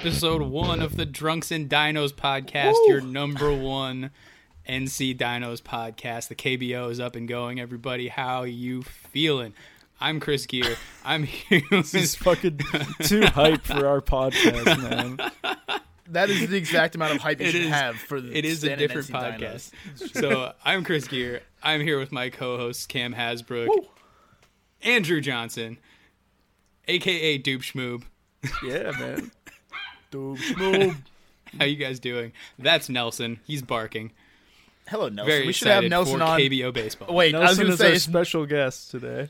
Episode one of the Drunks and Dinos podcast, your number one NC Dinos podcast. The KBO is up and going. Everybody, how you feeling? I'm Chris Gear. I'm here. This is fucking too hype for our podcast, man. That is the exact amount of hype you It should is- have for the it is a different podcast. So I'm Chris Gear. I'm here with my co-hosts Cam Hasbrook, Andrew Johnson, aka Dupe Schmoob. Yeah, man. Dude, schmoob. How you guys doing? That's Nelson. He's barking. Hello, Nelson. Very we should excited have Nelson for on. KBO baseball. Wait, I was Nelson going to is say, our special guest today.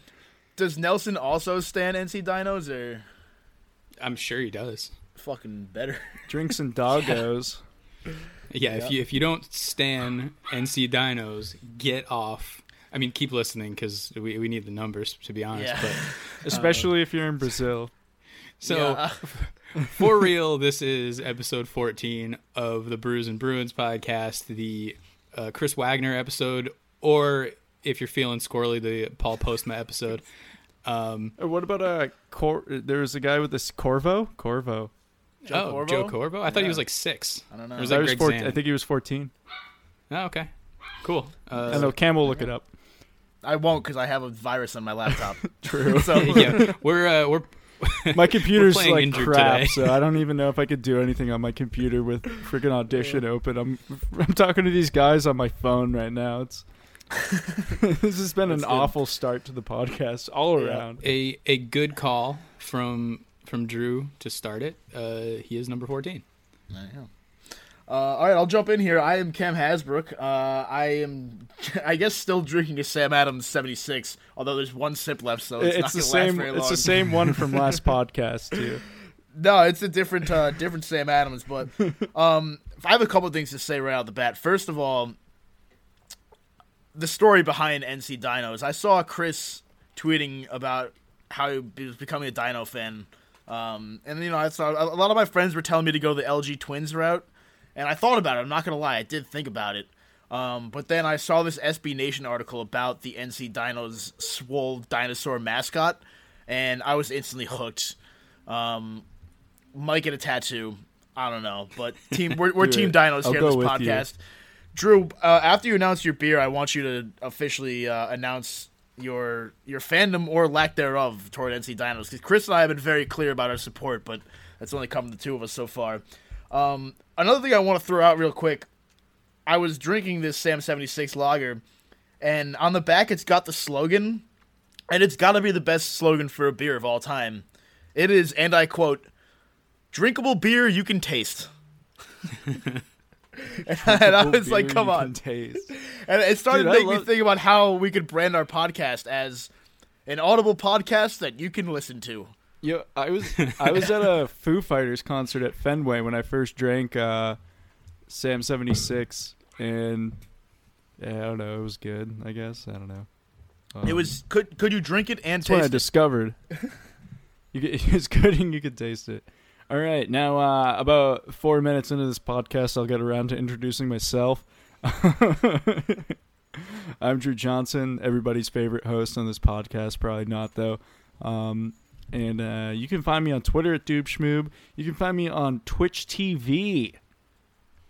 does Nelson also stand NC Dinos or I'm sure he does. fucking better? Drinks and doggos. Yeah, if you if you don't stand NC Dinos, get off. I mean, keep listening because we, we need the numbers to be honest. Yeah. But Especially if you're in Brazil. so Yeah. for real, this is episode 14 of the Brews and Bruins podcast, the uh, Chris Wagner episode, or if you're feeling squirrely, the Paul Postma episode. Um, Or what about a Cor- there was a guy with this Corvo? Corvo. Joe oh, Corvo? Joe Corvo. I thought he was like six. I don't know. Or was I, that was Greg 14 Zan? I think he was 14. Oh, okay, cool. Uh, I know Cam will look it up. I won't because I have a virus on my laptop. True. so yeah, we're uh, we're My computer's like crap, so I don't even know if I could do anything on my computer with freaking audition open. I'm I'm talking to these guys on my phone right now. It's this has been an good. awful start to the podcast all Yeah. around. a a good call from from Drew to start it. Uh, he is number fourteen. Uh, all right, I'll jump in here. I am Cam Hasbrook. Uh, I am, I guess, still drinking a Sam Adams seventy-six. Although there's one sip left, so it's, It's, not the same. It's the same one from last podcast too. No, it's a different, uh, different Sam Adams. But um, I have a couple things to say right out the bat. First of all, the story behind NC Dinos. I saw Chris tweeting about how he was becoming a Dino fan, um, and you know, I saw a lot of my friends were telling me to go the LG Twins route, and I thought about it. I'm not gonna lie, I did think about it. Um, but then I saw this SB Nation article about the NC Dinos swole dinosaur mascot, and I was instantly hooked. Um, might get a tattoo. I don't know, but team we're, we're team it. dinos I'll here on this with you. podcast. Drew, uh, after you announce your beer, I want you to officially uh, announce your your fandom or lack thereof toward NC Dinos. Because Chris and I have been very clear about our support, but that's only come to the two of us so far. Um, another thing I want to throw out real quick. I was drinking this Sam seventy six lager, and on the back it's got the slogan, and it's got to be the best slogan for a beer of all time. It is, and I quote, "Drinkable beer you can taste." and I was like, "Come on!" taste. And it started Dude, to make me think about how we could brand our podcast as an audible podcast that you can listen to. Yo, I was I was at a Foo Fighters concert at Fenway when I first drank uh, Sam seventy six, and yeah, I don't know, it was good. I guess I don't know. Um, It was could could you drink it and That's what I taste it? discovered. you get, it's good and you can taste it. All right, now uh, about four minutes into this podcast, I'll get around to introducing myself. I'm Drew Johnson, everybody's favorite host on this podcast. Probably not though. Um, and uh, you can find me on Twitter at DubeSchmoob. You can find me on Twitch TV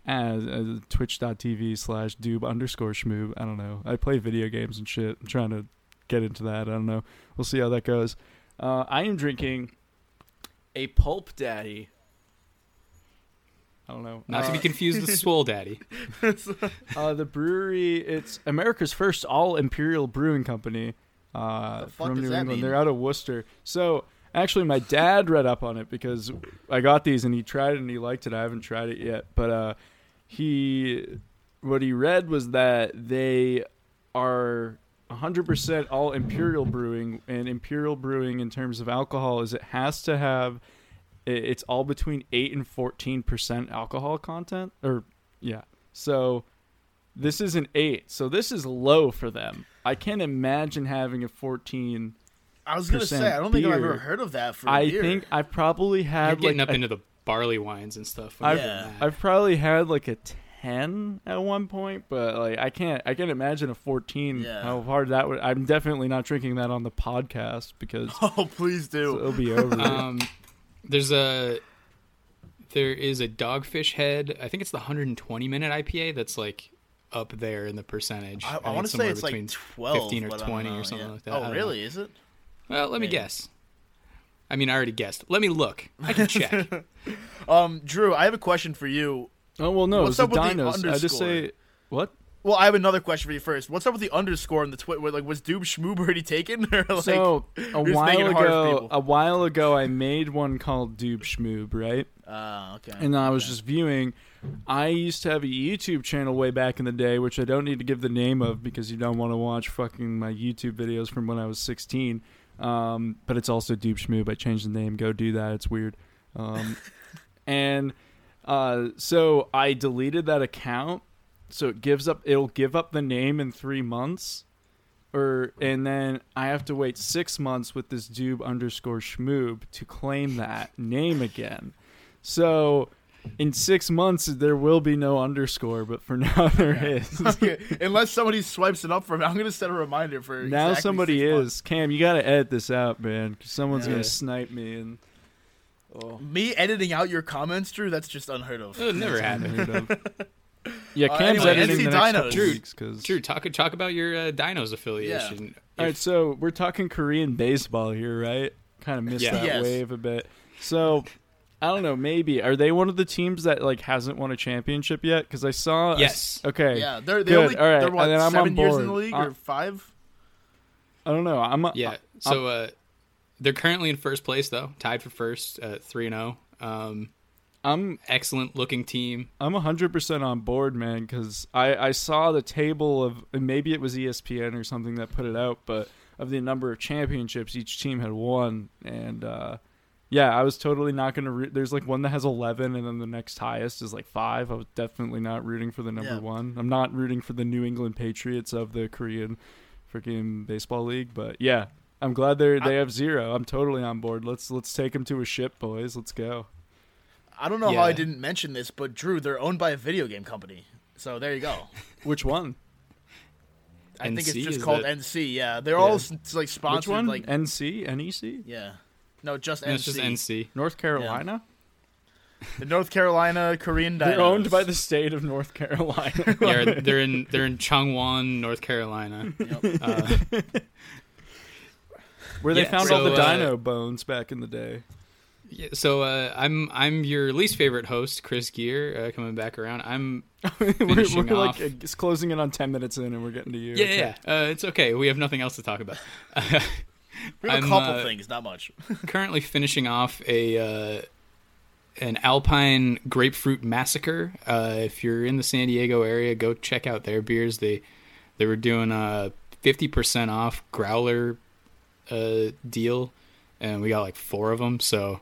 as, as twitch.tv slash dube underscore schmoob. I don't know. I play video games and shit. I'm trying to get into that. I don't know. We'll see how that goes. Uh, I am drinking a Pulp Daddy. I don't know. Not to be Uh, confused with Swole Daddy. uh, the brewery, it's America's first all imperial brewing company. Uh, from New England. mean? They're out of Worcester. So actually, my dad read up on it because I got these and he tried it and he liked it. I haven't tried it yet, but uh, he what he read was that they are 100% all imperial brewing and imperial brewing in terms of alcohol is it has to have it's all between 8 and 14% alcohol content or yeah so this is an 8 so this is low for them i can't imagine having a 14 I was gonna say I don't think I've ever heard of that for a i beer. think i've probably You're had getting like up a into the barley wines and stuff. I've, Yeah. I've probably had like a 10 at one point but like i can't i can't imagine a 14 Yeah. how hard that would i'm definitely not drinking that on the podcast because Oh, please do. it'll be over um, there's a there is a dogfish head. I think it's the 120 minute IPA that's like up there in the percentage. I, I think want to say somewhere it's between like twelve, 15 or but I don't 20 know, or something yeah. like that. Oh, don't really? Is it? Well, let me guess. I mean, I already guessed. Let me look. I can check. Um, Drew, I have a question for you. oh well no What's it's the up with the dinos i just say what Well, I have another question for you first. What's up with the underscore in the Twitter? Like, was Doob Schmoob already taken? or like, so a while making it hard for ago a while ago i made one called doob schmoob right Ah, okay. and I was just viewing. I used to have a YouTube channel way back in the day, which I don't need to give the name of because you don't want to watch fucking my YouTube videos from when I was 16. Um, but it's also Dupe Schmoob. I changed the name. Go do that. It's weird. Um, and uh, so I deleted that account. So it gives up. It'll give up the name in three months. Or and then I have to wait six months with this doob underscore schmoob to claim that name again. So in six months there will be no underscore, but for now there is. okay. Unless somebody swipes it up for me, I'm gonna set a reminder for now exactly somebody six is. months. Cam, you got to edit this out, man. 'cause someone's Yeah. gonna snipe me and. Oh, Me editing out your comments, Drew. That's just unheard of. It never happened. unheard of. Yeah, Uh, Cam's anyway, editing NC the next Dinos. couple Drew, weeks 'cause- Drew, talk talk about your uh, Dinos affiliation. All right, If- so we're talking Korean baseball here, right? Kind of missed Yeah. that Yes. wave a bit. So I don't know. Maybe are they one of the teams that like hasn't won a championship yet? Because I saw. Yes. okay. Yeah, they're they Good. only All right. they're what And then I'm seven on years in the league Uh, or five? I don't know. I'm. yeah. So uh, they're currently in first place though, tied for first, three and zero. Um, I'm. excellent looking team. I'm 100% on board, man, because I, I saw the table of, and maybe it was ESPN or something that put it out, but of the number of championships each team had won. And uh, yeah, I was totally not going to root. There's like one that has 11, and then the next highest is like five. I was definitely not rooting for the number Yeah. one. I'm not rooting for the New England Patriots of the Korean freaking baseball league, but yeah. I'm glad they they have zero. I'm totally on board. Let's let's take them to a ship, boys. Let's go. I don't know how I didn't mention this, but Drew, they're owned by a video game company. So there you go. Which one? I think it's just called it? NC. Yeah, they're all s- like Which sponsored. one? Like NC? NEC? yeah, no, just No, NC. it's just NC. North Carolina? The North Carolina Korean Dinos. They're owned by the state of North Carolina. Yeah, they're in they're in Changwon, North Carolina. Yep. Uh, Where they Yeah, found so, all the uh, dino bones back in the day. yeah, so uh, I'm I'm your least favorite host, Chris Gear, uh, coming back around. I'm we're finishing we're like off- uh, it's closing in on 10 minutes in and we're getting to you. yeah Okay. yeah. Uh, it's okay. We have nothing else to talk about. We have a I'm, couple uh, things, not much. currently finishing off a uh, an Alpine Grapefruit Massacre. Uh, if you're in the San Diego area, go check out their beers. They they were doing a fifty percent off growler uh, deal, and we got like four of them. So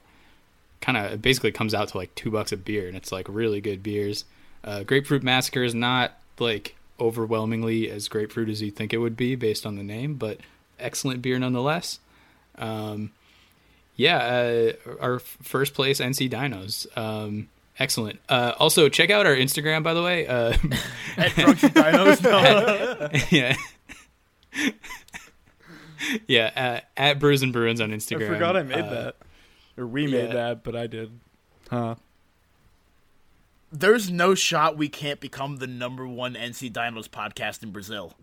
kind of it basically comes out to like two bucks a beer, and it's like really good beers. Uh, Grapefruit Massacre is not like overwhelmingly as grapefruit as you think it would be based on the name, but excellent beer nonetheless. Um, yeah, uh, our first place NC Dinos. Um, excellent. Uh, also, check out our Instagram, by the way. Uh, At Drunks and Dinos. No. yeah. yeah, uh, at Brews and Bruins on Instagram. I forgot I made Uh, that. Or we made yeah. that, but I did. Huh. There's no shot we can't become the number one NC Dinos podcast in Brazil.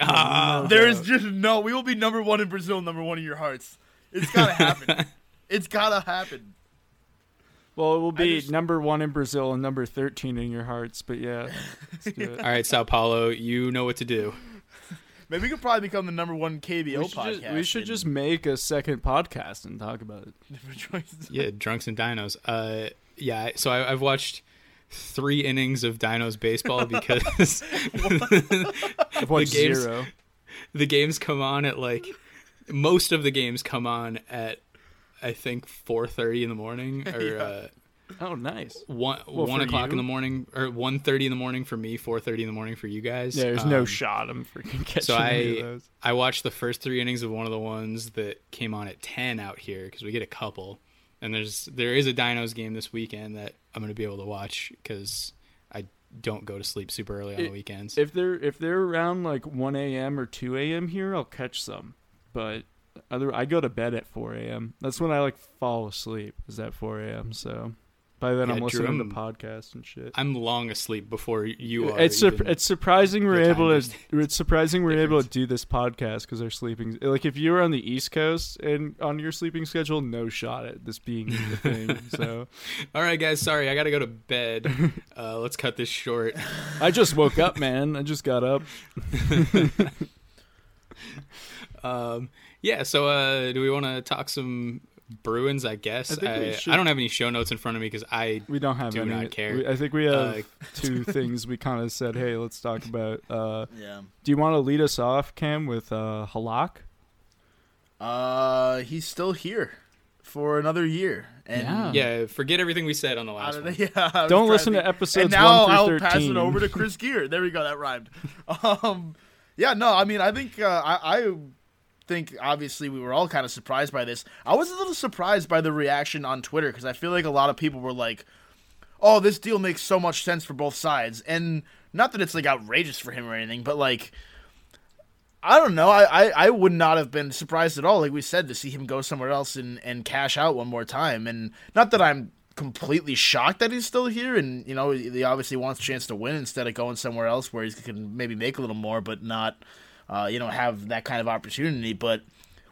Ah, There's just no. We will be number one in Brazil, number one in your hearts. It's gotta happen. it's gotta happen. Well, it will be just- number one in Brazil and number 13 in your hearts, but yeah. Let's do it. All right, Sao Paulo, you know what to do. Maybe we could probably become the number one KBO We should, podcast. just, we should in just make a second podcast and talk about it. different choices. Yeah, Drunks and Dinos. Uh, yeah. So I, I've watched three innings of Dinos baseball because I've games- zero. the games come on at like most of the games come on at I think four thirty in the morning or uh, Oh, nice. one Well, one o'clock you? in the morning or one thirty in the morning for me, four thirty in the morning for you guys. Yeah, there's no Um, shot I'm freaking catching So I. I watched the first three innings of one of the ones that came on at ten out here because we get a couple, and there's there is a Dinos game this weekend that I'm gonna be able to watch because I don't go to sleep super early on the weekends. If they're if they're around like 1 a.m. or 2 a.m. here, I'll catch some. But other, I go to bed at 4 a.m. That's when I like fall asleep. Is at 4 a.m. So by then Yeah, I'm listening Drew, to podcasts and shit. I'm long asleep before you are. It's sur- it's surprising we're able to it's surprising we're able to do this podcast because our sleeping like if you were on the East Coast and on your sleeping schedule, no shot at this being the thing. So All right, guys. Sorry, I gotta go to bed. Uh, let's cut this short. I just woke up, man. I just got up. Um, yeah. So, uh, do we want to talk some Bruins? I guess I I, I don't have any show notes in front of me because I We don't have Do any. not care. we- I think we have Uh, two things we kind of said. Hey, let's talk about. Uh, Yeah. do you want to lead us off, Cam, with uh, Halak? Uh, he's still here for another year. And Yeah. yeah. Forget everything we said on the last don't one. yeah, Don't listen to to episodes And now 1 through I'll pass it over to Chris Gear. There we go. That rhymed. Um, yeah, no, I mean, I think uh, I, I think obviously we were all kind of surprised by this. I was a little surprised by the reaction on Twitter because I feel like a lot of people were like, "Oh, this deal makes so much sense for both sides," and not that it's like outrageous for him or anything, but like. I don't know. I, I, I would not have been surprised at all, like we said, to see him go somewhere else and, and cash out one more time. And not that I'm completely shocked that he's still here, and you know he obviously wants a chance to win instead of going somewhere else where he can maybe make a little more, but not, uh, you know, have that kind of opportunity. But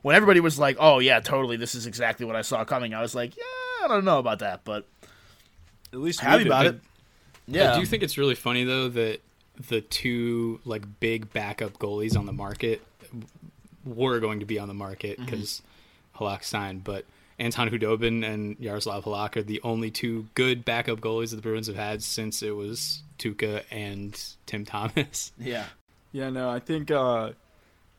when everybody was like, "Oh yeah, totally, this is exactly what I saw coming," I was like, "Yeah, I don't know about that," but At least happy about it. Yeah, I do think it's really funny though that the two like big backup goalies on the market were going to be on the market because Halak signed, but Anton Khudobin and Yaroslav Halak are the only two good backup goalies that the Bruins have had since it was Tuukka and Tim Thomas. yeah. Yeah, no, I think. Uh,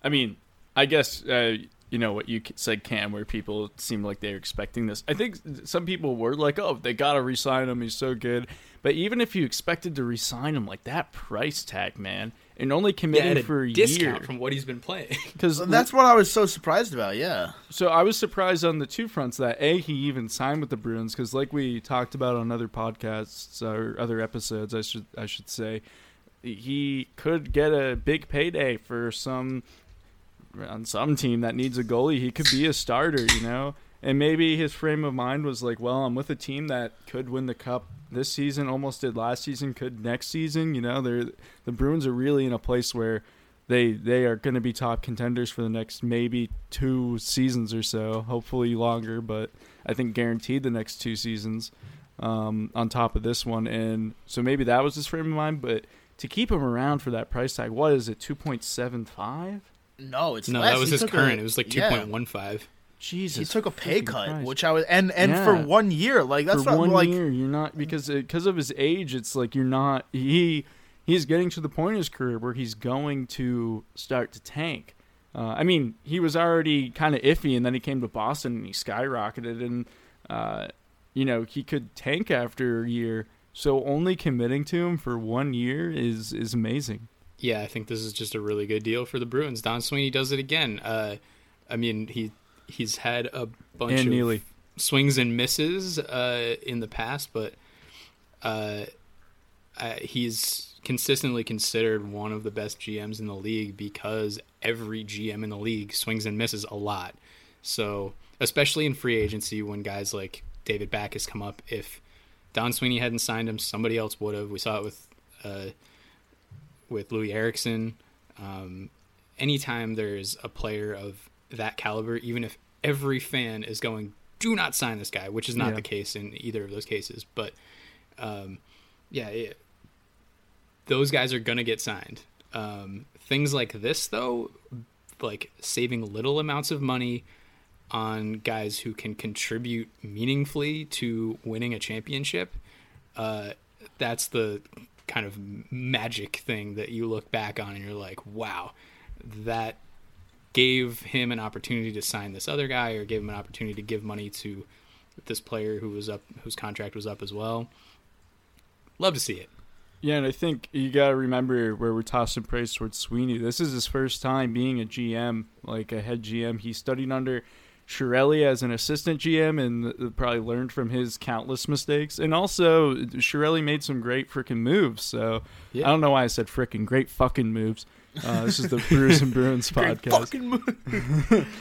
I mean, I guess uh, you know what you said, Cam, where people seem like they're expecting this. I think some people were like, "Oh, they gotta resign him. He's so good." But even if you expected to resign him, like that price tag, man, and only committing at a for a discount year, from what he's been playing. because That's what I was so surprised about. Yeah, So I was surprised on the two fronts that a he even signed with the Bruins because like we talked about on other podcasts or other episodes, I should I should say, he could get a big payday for some on some team that needs a goalie. He could be a starter, you know. And maybe his frame of mind was like, well, I'm with a team that could win the cup this season, almost did last season, could next season. You know, they're the Bruins are really in a place where they they are going to be top contenders for the next maybe two seasons or so, hopefully longer, but I think guaranteed the next two seasons um, on top of this one. And so maybe that was his frame of mind, but to keep him around for that price tag, what is it, two point seven five? no, it's no, less. that was He his took a- current. it was like two point one five. yeah. point one five. Jesus, He took a pay cut, Christ. which I was, and and for one year, like that's for what one like year you're not because because of his age it's like you're not he he's getting to the point in his career where he's going to start to tank uh, i mean he was already kind of iffy and then he came to boston and he skyrocketed and uh, you know he could tank after a year so only committing to him for one year is is amazing Yeah, I think this is just a really good deal for the Bruins. Don Sweeney does it again. Uh, I mean, he he's had a bunch and of neely swings and misses uh, in the past, but uh, he's consistently considered one of the best GMs in the league because every GM in the league swings and misses a lot. So, especially in free agency, when guys like David Backes come up, if Don Sweeney hadn't signed him, somebody else would have. We saw it with uh, with Loui Eriksson. Um, anytime there's a player of that caliber, even if every fan is going, "Do not sign this guy," which is not Yeah. the case in either of those cases, but um, yeah, it, those guys are gonna get signed. Um, things like this though, like saving little amounts of money on guys who can contribute meaningfully to winning a championship, uh, that's the kind of magic thing that you look back on and you're like, wow, that gave him an opportunity to sign this other guy or gave him an opportunity to give money to this player who was up whose contract was up as well. Love to see it. Yeah, and I think you got to remember where we're tossing praise towards Sweeney. This is his first time being a GM, like a head GM. He studied under Chiarelli as an assistant GM and probably learned from his countless mistakes. And also, Chiarelli made some great freaking moves. So Yeah. I don't know why I said freaking great fucking moves. Uh, this is the Brewers and Bruins podcast.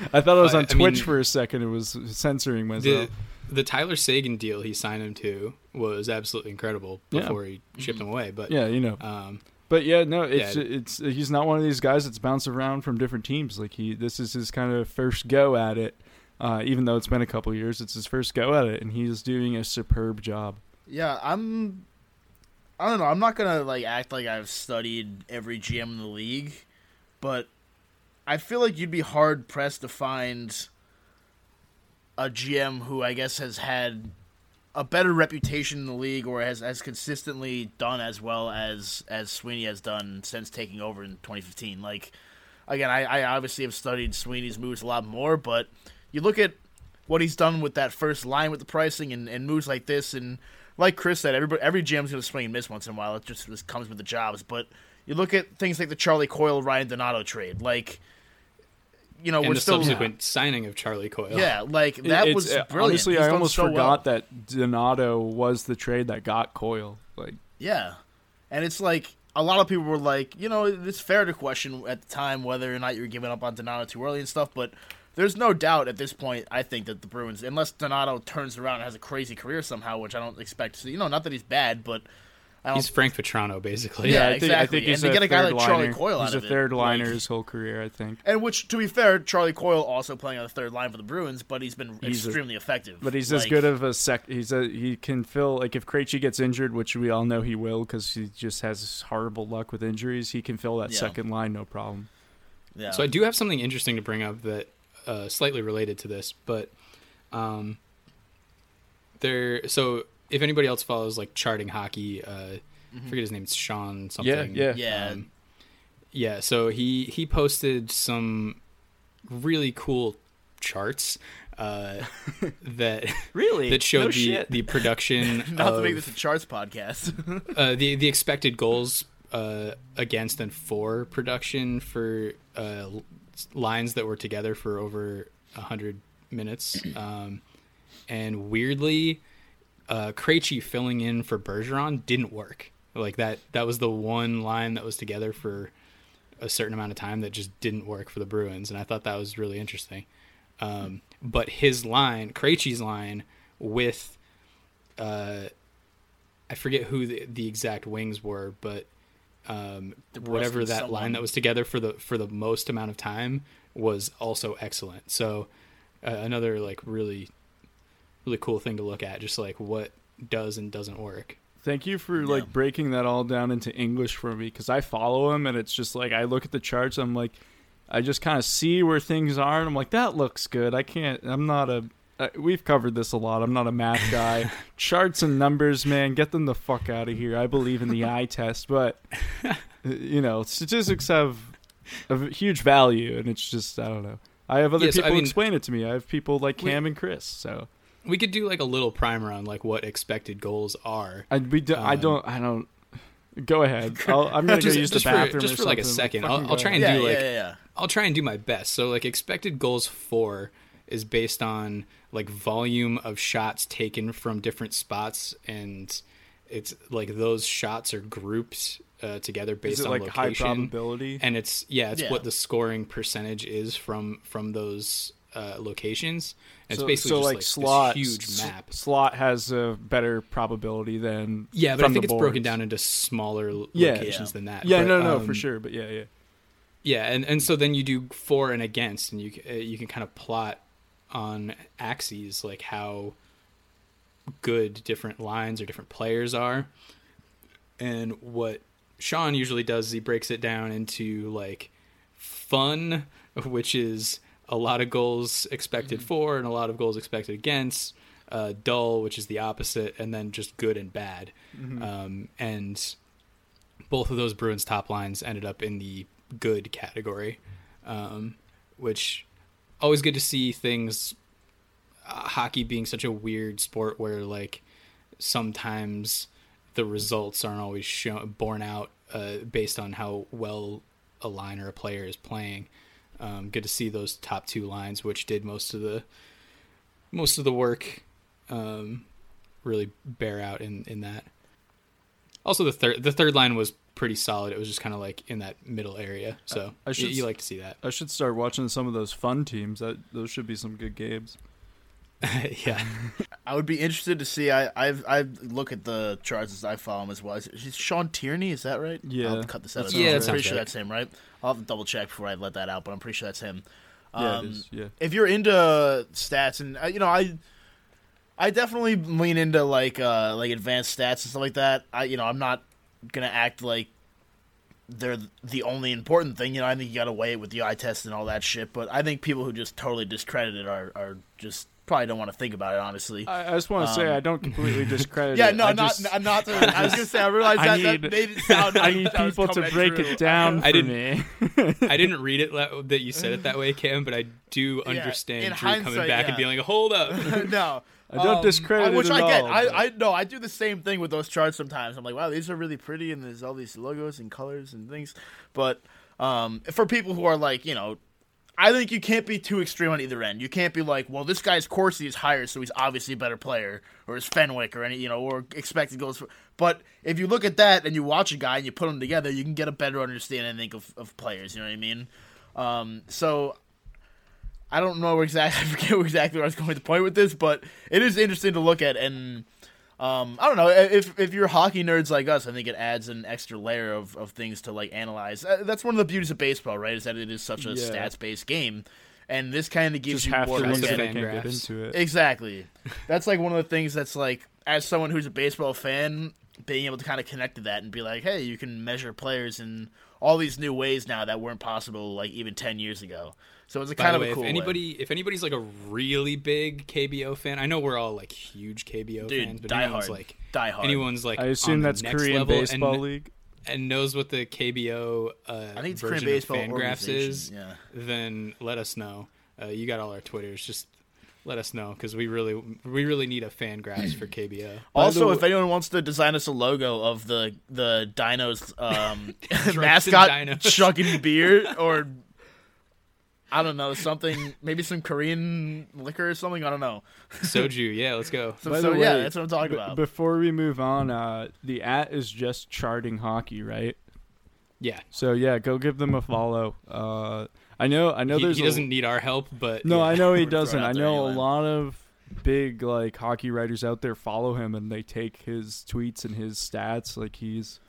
I thought I was on I Twitch mean- for a second. It was censoring myself. The the Tyler Seguin deal he signed him to was absolutely incredible Yeah. before he shipped him away. But yeah, you know. um, But yeah, no, it's Yeah. it's he's not one of these guys that's bounced around from different teams. Like he, this is his kind of first go at it. Uh, even though it's been a couple years, it's his first go at it, and he's doing a superb job. Yeah, I'm. I don't know. I'm not gonna like act like I've studied every GM in the league, but I feel like you'd be hard pressed to find a GM who I guess has had a better reputation in the league or has has consistently done as well as as Sweeney has done since taking over in 2015. Like again, I, I obviously have studied Sweeney's moves a lot more, but you look at what he's done with that first line with the pricing and, and moves like this, and like Chris said, everybody every GM's going to swing and miss once in a while. It just, just comes with the jobs. But you look at things like the Charlie Coyle Ryan Donato trade, like you know and we're the still subsequent signing of Charlie Coyle. yeah, like that It's- was uh, brilliant. honestly, He's I almost so forgot well. that Donato was the trade that got Coyle. Like, Yeah. And it's like a lot of people were like, you know, it's fair to question at the time whether or not you're giving up on Donato too early and stuff, but there's no doubt at this point, I think that the Bruins, unless Donato turns around and has a crazy career somehow, which I don't expect to see, you know, not that he's bad, but I don't He's Frank Vatrano, basically. Yeah, I think, I exactly. think he's And to a get a guy third like Charlie liner. Coyle he's out a of it, third liner like- his whole career, I think. And which, to be fair, Charlie Coyle also playing on the third line for the Bruins, but he's been He's a- extremely effective. But he's as good of a sec. He's a he can fill like if Krejci gets injured, which we all know he will because he just has horrible luck with injuries. He can fill that Yeah. second line no problem. Yeah. So I do have something interesting to bring up that uh, slightly related to this, but um, there. So if anybody else follows like charting hockey, uh, I forget his name. It's Sean something. yeah. Yeah. Um, yeah. So he he posted some really cool charts uh, that Really? that showed No the shit. the production not of to make this a charts podcast. uh, the the expected goals uh, against and for production for uh, l- lines that were together for over a hundred minutes, um, and weirdly, uh, Krejci filling in for Bergeron didn't work. Like that that was the one line that was together for a certain amount of time that just didn't work for the Bruins, and I thought that was really interesting. Um, but his line, Krejci's line, with uh, I forget who the, the exact wings were, but um, whatever that someone. line that was together for the for the most amount of time was also excellent. So uh, another like really really cool thing to look at, just like what does and doesn't work. Thank you for like breaking that all down into English for me because I follow him and it's just like I look at the charts. I'm like, I just kind of see where things are and I'm like, that looks good. I can't. I'm not a. Uh, we've covered this a lot. I'm not a math guy. charts and numbers, man, get them the fuck out of here. I believe in the eye test, but uh, you know, statistics have a huge value, and it's just I don't know. I have other Yes, I people mean- explain it to me. I have people like We- Cam and Chris. So We could do like a little primer on like what expected goals are. I we do, I Um, don't I don't. Go ahead. I'll, I'm gonna Just, go use just the for, bathroom. just or for like a second, I'll, I'll try and yeah, do like yeah, yeah, yeah. I'll try and do my best. So like expected goals for is based on like volume of shots taken from different spots and it's like those shots are grouped uh, together based Is it on like high location probability? and it's yeah it's Yeah. what the scoring percentage is from from those uh, locations and so, it's basically so just like, like, slot this huge s- map Slot has a better probability than yeah but i from think the it's broken down into smaller l- Yeah. locations Yeah. than that Yeah, But, no, no, um, for sure. But yeah, yeah. Yeah, and, and so then you do for and against, and you uh, you can kind of plot on axes like how good different lines or different players are, and what Sean usually does is he breaks it down into like fun, which is a lot of goals expected for and a lot of goals expected against. Uh, dull, which is the opposite, and then just good and bad. Um, and both of those Bruins top lines ended up in the good category, um, which always good to see things. Uh, hockey being such a weird sport where like sometimes the results aren't always shown borne out uh, based on how well a line or a player is playing. Um, good to see those top two lines, which did most of the most of the work, um, really bear out in in that. Also, the third the third line was pretty solid. It was just kind of like in that middle area, so I I should you, like to see that. I should start watching some of those fun teams. That those should be some good games. yeah, I would be interested to see. I I've I look at the charts as I follow him as well. Is it Sean Tierney? Is that right? Yeah. I'll cut this out. That I'm pretty right. sure that's him, right? I'll have to double check before I let that out, but I'm pretty sure that's him. Yeah, Um, it is. Yeah. if you're into stats and uh, you know i i definitely lean into like uh like advanced stats and stuff like that i you know i'm not gonna act like they're the only important thing you know i think you gotta weigh it with the eye test and all that shit but i think people who just totally discredit it are are just probably don't want to think about it honestly I, I just want to say Um, I don't completely discredit. yeah it. no I not just, n- not to, i was gonna say i realized I that, need- that made it sound I need people to break true. it down I for didn't- me. I didn't read it la- that you said it that way, Cam, but I do in understand Drew coming back yeah. and being like, "Hold up." no. I don't Um, discredit I- which it I get. all, I, but- I no, I do the same thing with those charts sometimes. I'm like, wow, these are really pretty, and there's all these logos and colors and things. But um, for people who are like, you know, I think you can't be too extreme on either end. You can't be like, well, this guy's Corsi is higher, so he's obviously a better player, or is Fenwick, or any, you know, or expected goals. For, but if you look at that and you watch a guy and you put them together, you can get a better understanding, I think, of, of players. You know what I mean? Um, so I don't know exactly. I forget exactly where I was going with the point with this, but it is interesting to look at. And um, I don't know if if you're hockey nerds like us, I think it adds an extra layer of, of things to like analyze. Uh, that's one of the beauties of baseball, right? Is that it is such a Yeah. stats based game, and this kind of gives just you more to look at at. it. Can't get into it. Exactly. That's like one of the things that's like, as someone who's a baseball fan, being able to kind of connect to that and be like, hey, you can measure players in all these new ways now that weren't possible like even ten years ago. So it's a By kind the of way, a cool if way. anybody if anybody's like a really big KBO fan, I know we're all like huge KBO Dude, fans, but die anyone's hard. like Die hard. anyone's like I on assume the that's next Korean level baseball and, league. and knows what the KBO uh, I think it's version Korean baseball of Fangraphs is, yeah. then let us know. Uh, you got all our Twitters, just let us know because we really we really need a fan graphs for KBO. Also, the if anyone wants to design us a logo of the the Dinos um, Drunken mascot Dinos. chugging beer, or I don't know something, maybe some Korean liquor or something. I don't know. Soju, yeah, let's go. So, By so the yeah, that's what I'm talking b- about. Before we move on, uh, the at is just charting hockey, right? Yeah, So yeah, go give them a follow. Uh, I know, I know. he, there's he doesn't need our help, but No, yeah. I know he doesn't. I there know a lot of big like hockey writers out there follow him and they take his tweets and his stats like he's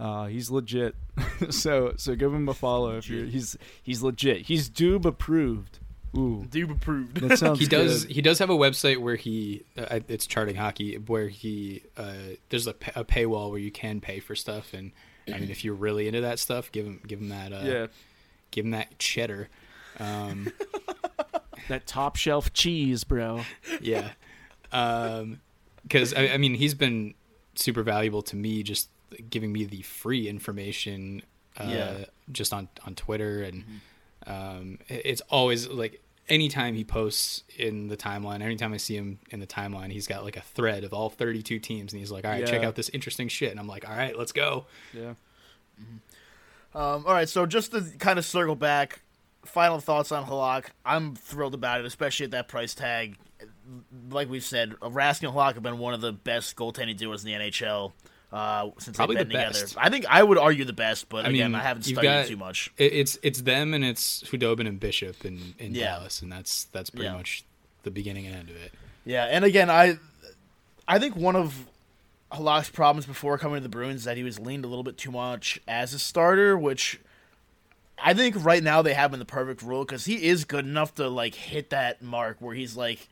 uh, he's legit. so so give him a follow if you're he's he's legit. He's Dube approved. Ooh, Dube approved. that sounds he does good. he does have a website where he uh, it's charting hockey where he uh, there's a, pa- a paywall where you can pay for stuff and I mean if you're really into that stuff give him give him that uh, Yeah, give him that cheddar um, that top shelf cheese, bro. yeah um because I, I mean he's been super valuable to me just giving me the free information uh, Yeah. just on on Twitter and um it's always like anytime he posts in the timeline anytime I see him in the timeline he's got like a thread of all 32 teams and he's like all right check out this interesting shit and I'm like all right let's go Yeah. Um, all right, so just to kind of circle back, final thoughts on Halak. I'm thrilled about it, especially at that price tag. Like we've said, Raskin and Halak have been one of the best goaltending duos in the NHL uh, since Probably they've been the together. best. I think I would argue the best, but I again, mean I haven't studied got- it too much. it's it's them and it's Khudobin and Bishop in in Yeah. Dallas and that's that's pretty Yeah. much the beginning and end of it Yeah, and again, I I think one of Halak's problems before coming to the Bruins is that he was leaned a little bit too much as a starter, which I think right now they have him in the perfect role because he is good enough to like hit that mark where he's like,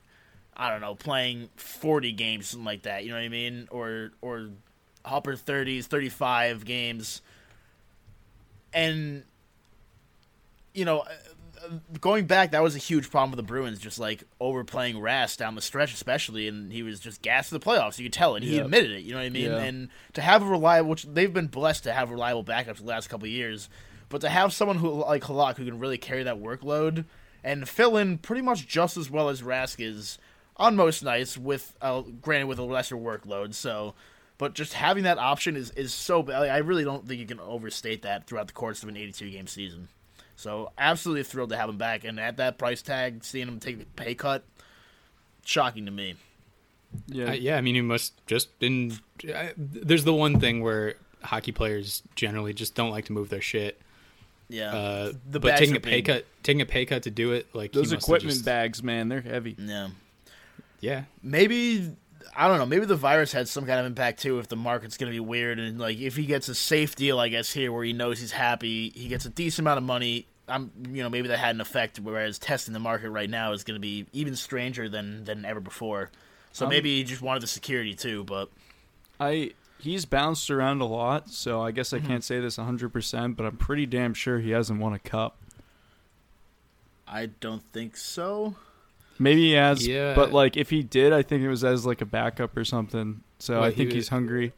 I don't know, playing forty games, something like that. You know what I mean? Or or thirties, thirty five games. and you know, uh, going back, that was a huge problem with the Bruins, just like overplaying Rask down the stretch, especially, and he was just gassed in the playoffs. You could tell, and he Yep. admitted it. You know what I mean? Yeah. And to have a reliable, which they've been blessed to have reliable backups the last couple of years, but to have someone who like Halak who can really carry that workload and fill in pretty much just as well as Rask is on most nights, with uh, granted with a lesser workload. So. But just having that option is, is so bad. I really don't think you can overstate that throughout the course of an 82 game season. So absolutely thrilled to have him back, and at that price tag, seeing him take the pay cut, shocking to me. Yeah, Uh, yeah, I mean, you must just been. I, there's the one thing where hockey players generally just don't like to move their shit. Yeah, Uh, the but taking a pay big. cut, taking a pay cut to do it, like he those equipment just- bags, man, they're heavy. Yeah, Yeah, maybe I don't know. Maybe the virus had some kind of impact too. If the market's going to be weird, and like if he gets a safe deal, I guess here where he knows he's happy, he gets a decent amount of money. I'm, you know, maybe that had an effect. Whereas testing the market right now is going to be even stranger than than ever before. So Um, maybe he just wanted the security too. But I he's bounced around a lot, so I guess I can't say this 100%, but I'm pretty damn sure he hasn't won a cup. I don't think so. Maybe he has, Yeah. but like if he did, I think it was as like a backup or something. So Well, I he think was- he's hungry.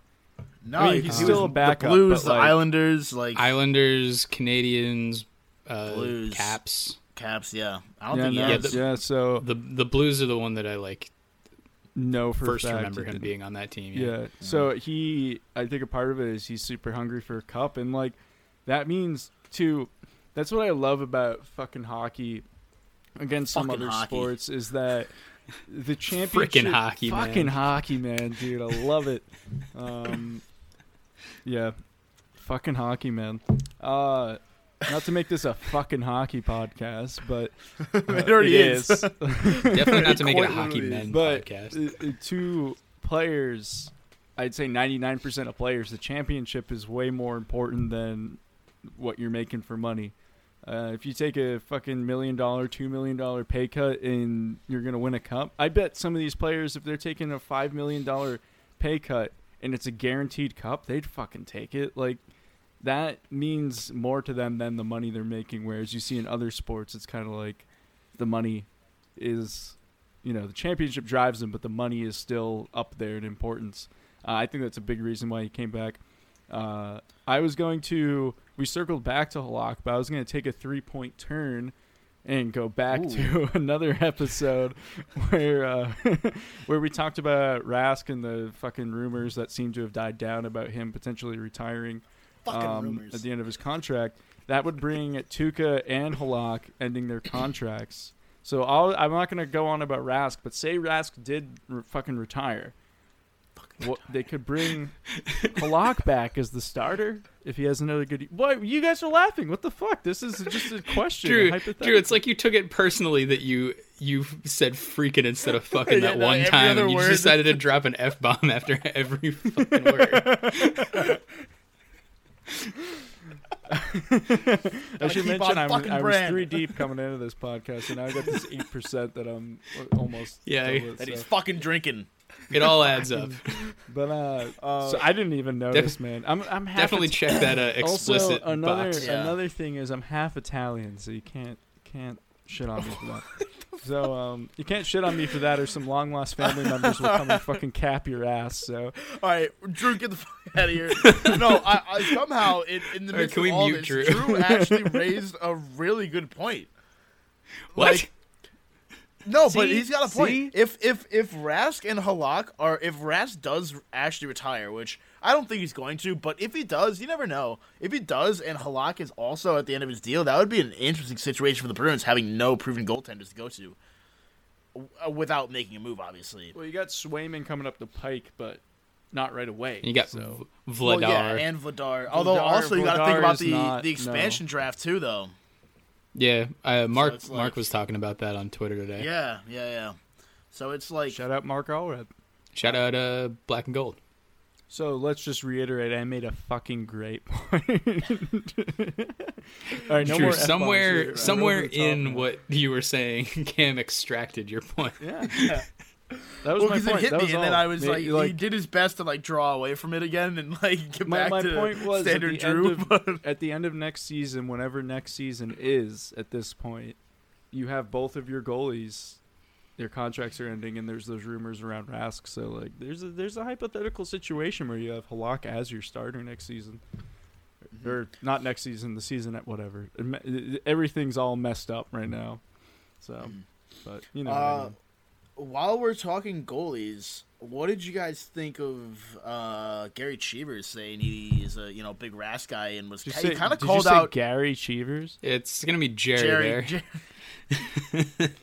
No, I mean, he's he still was a backup, The Blues, but, the like- Islanders, like Islanders, Canadiens, uh, Blues. Caps. Caps. Yeah, I don't Yeah, think he Yeah, has. the- yeah. So The the Blues are the one that I like no, first fact remember him being on that team. Yeah. So he, I think a part of it is he's super hungry for a cup, and like that means to. That's what I love about fucking hockey against some other hockey. sports is that the championship, Frickin' hockey, man. fucking hockey, man, dude, I love it. Um, yeah, fucking hockey, man. Uh, not to make this a fucking hockey podcast, but uh, It already is. Definitely not to make it a hockey is. men but podcast. two players, I'd say 99% of players, the championship is way more important than what you're making for money. Uh, if you take a fucking million dollar, two million dollar pay cut and you're gonna win a cup, I bet some of these players, if they're taking a five million dollar pay cut and it's a guaranteed cup, they'd fucking take it. Like that means more to them than the money they're making. Whereas you see in other sports, it's kind of like the money is, you know, the championship drives them, but the money is still up there in importance. Uh, I think that's a big reason why he came back. Uh, I was going to, we circled back to Halak, but I was going to take a three point turn and go back to another episode where uh, where we talked about Rask and the fucking rumors that seem to have died down about him potentially retiring um, rumors. at the end of his contract. That would bring Tuukka and Halak ending their contracts. So I'll, I'm not going to go on about Rask, but say Rask did re- fucking retire. What they could bring Halak back as the starter if he has another good. What you guys are laughing? What the fuck? This is just a question. Drew, hypothetical. Drew, it's like you took it personally that you you said freaking instead of fucking Yeah, that no, one time, and you word. just decided to drop an f bomb after every fucking word. I should keep mention I'm, I was brand. three deep coming into this podcast, and now I got this eight percent that I'm uh, almost Yeah, done with, that he's fucking drinking. It all adds up. But uh, so I didn't even notice, man. I'm I'm half Definitely Ita- check that uh, explicit also another box. Yeah. another thing is I'm half Italian, so you can't can't shit on me for that. so um, you can't shit on me for that, or some long lost family members will come and fucking cap your ass. So All right, Drew, get the fuck out of here. no, I, I somehow in, in the All right, midst can of all this, Drew? Drew actually raised a really good point. What? Like, No, but he's got a point. See? If if if Rask and Halak are if Rask does actually retire, which I don't think he's going to, but if he does, you never know. If he does, and Halak is also at the end of his deal, that would be an interesting situation for the Bruins having no proven goaltenders to go to, uh, without making a move. Obviously, well, you got Swayman coming up the pike, but not right away. you got so. V- well, Vladar. yeah, and Vladar. Although Vladar- also you got to think about the not- the expansion draft too, though. Yeah, uh, Mark it's like- Mark was talking about that on Twitter today. Yeah, yeah, yeah. So it's like Shout out Mark Allred. Shout out uh, Black and Gold. So let's just reiterate. I made a fucking great point. All right, no Drew, more F-bombs somewhere here. I somewhere know what we're talking in what you were saying, Cam extracted your point. Yeah. That was Well, my because it point. hit That me, was and then all. I was Ma- like, he did his best to like draw away from it again and like get my, back my to point was at standard the, Drew. end but of, at the end of next season, whenever next season is, at this point, you have both of your goalies. Their contracts are ending, and there's those rumors around Rask. So, like, there's a there's a hypothetical situation where you have Halak as your starter next season, Mm-hmm. or not next season, the season at whatever. Everything's all messed up right now. So, but you know, what I Mm-hmm. Uh, mean. While we're talking goalies, what did you guys think of uh, Gary Cheevers saying he's a you know big Rask guy and was Did he kind of did you called say out Gary Cheevers. It's gonna be Jerry, Jerry. there. Jer-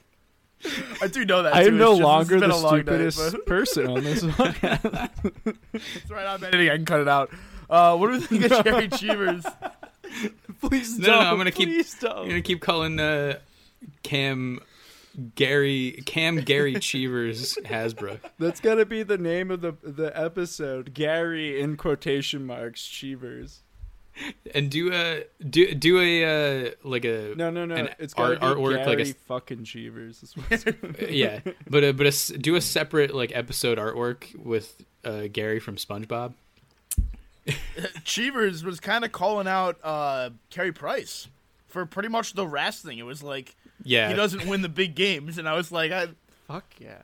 I do know that. I too. am no just- longer been the a long night, stupidest but- person on this podcast. That's right. I'm editing. I can cut it out. Uh, what do we think of Jerry Cheevers? Please No, no, don't. no, I'm gonna keep- Please don't. I'm gonna keep calling uh, Cam Gary Cam Gary Cheevers Hasbro. That's gotta be the name of the the episode. Gary in quotation marks Cheevers. and do a do do a uh, like a No, no, no. an It's gotta art, be artwork Gary like a fucking Cheevers. Is what yeah, but a, but a s do a separate like episode artwork with uh, Gary from SpongeBob. Cheevers was kind of calling out uh, Carey Price for pretty much the Rask thing. It was like Yeah, he doesn't win the big games, and I was like, I, Fuck yeah.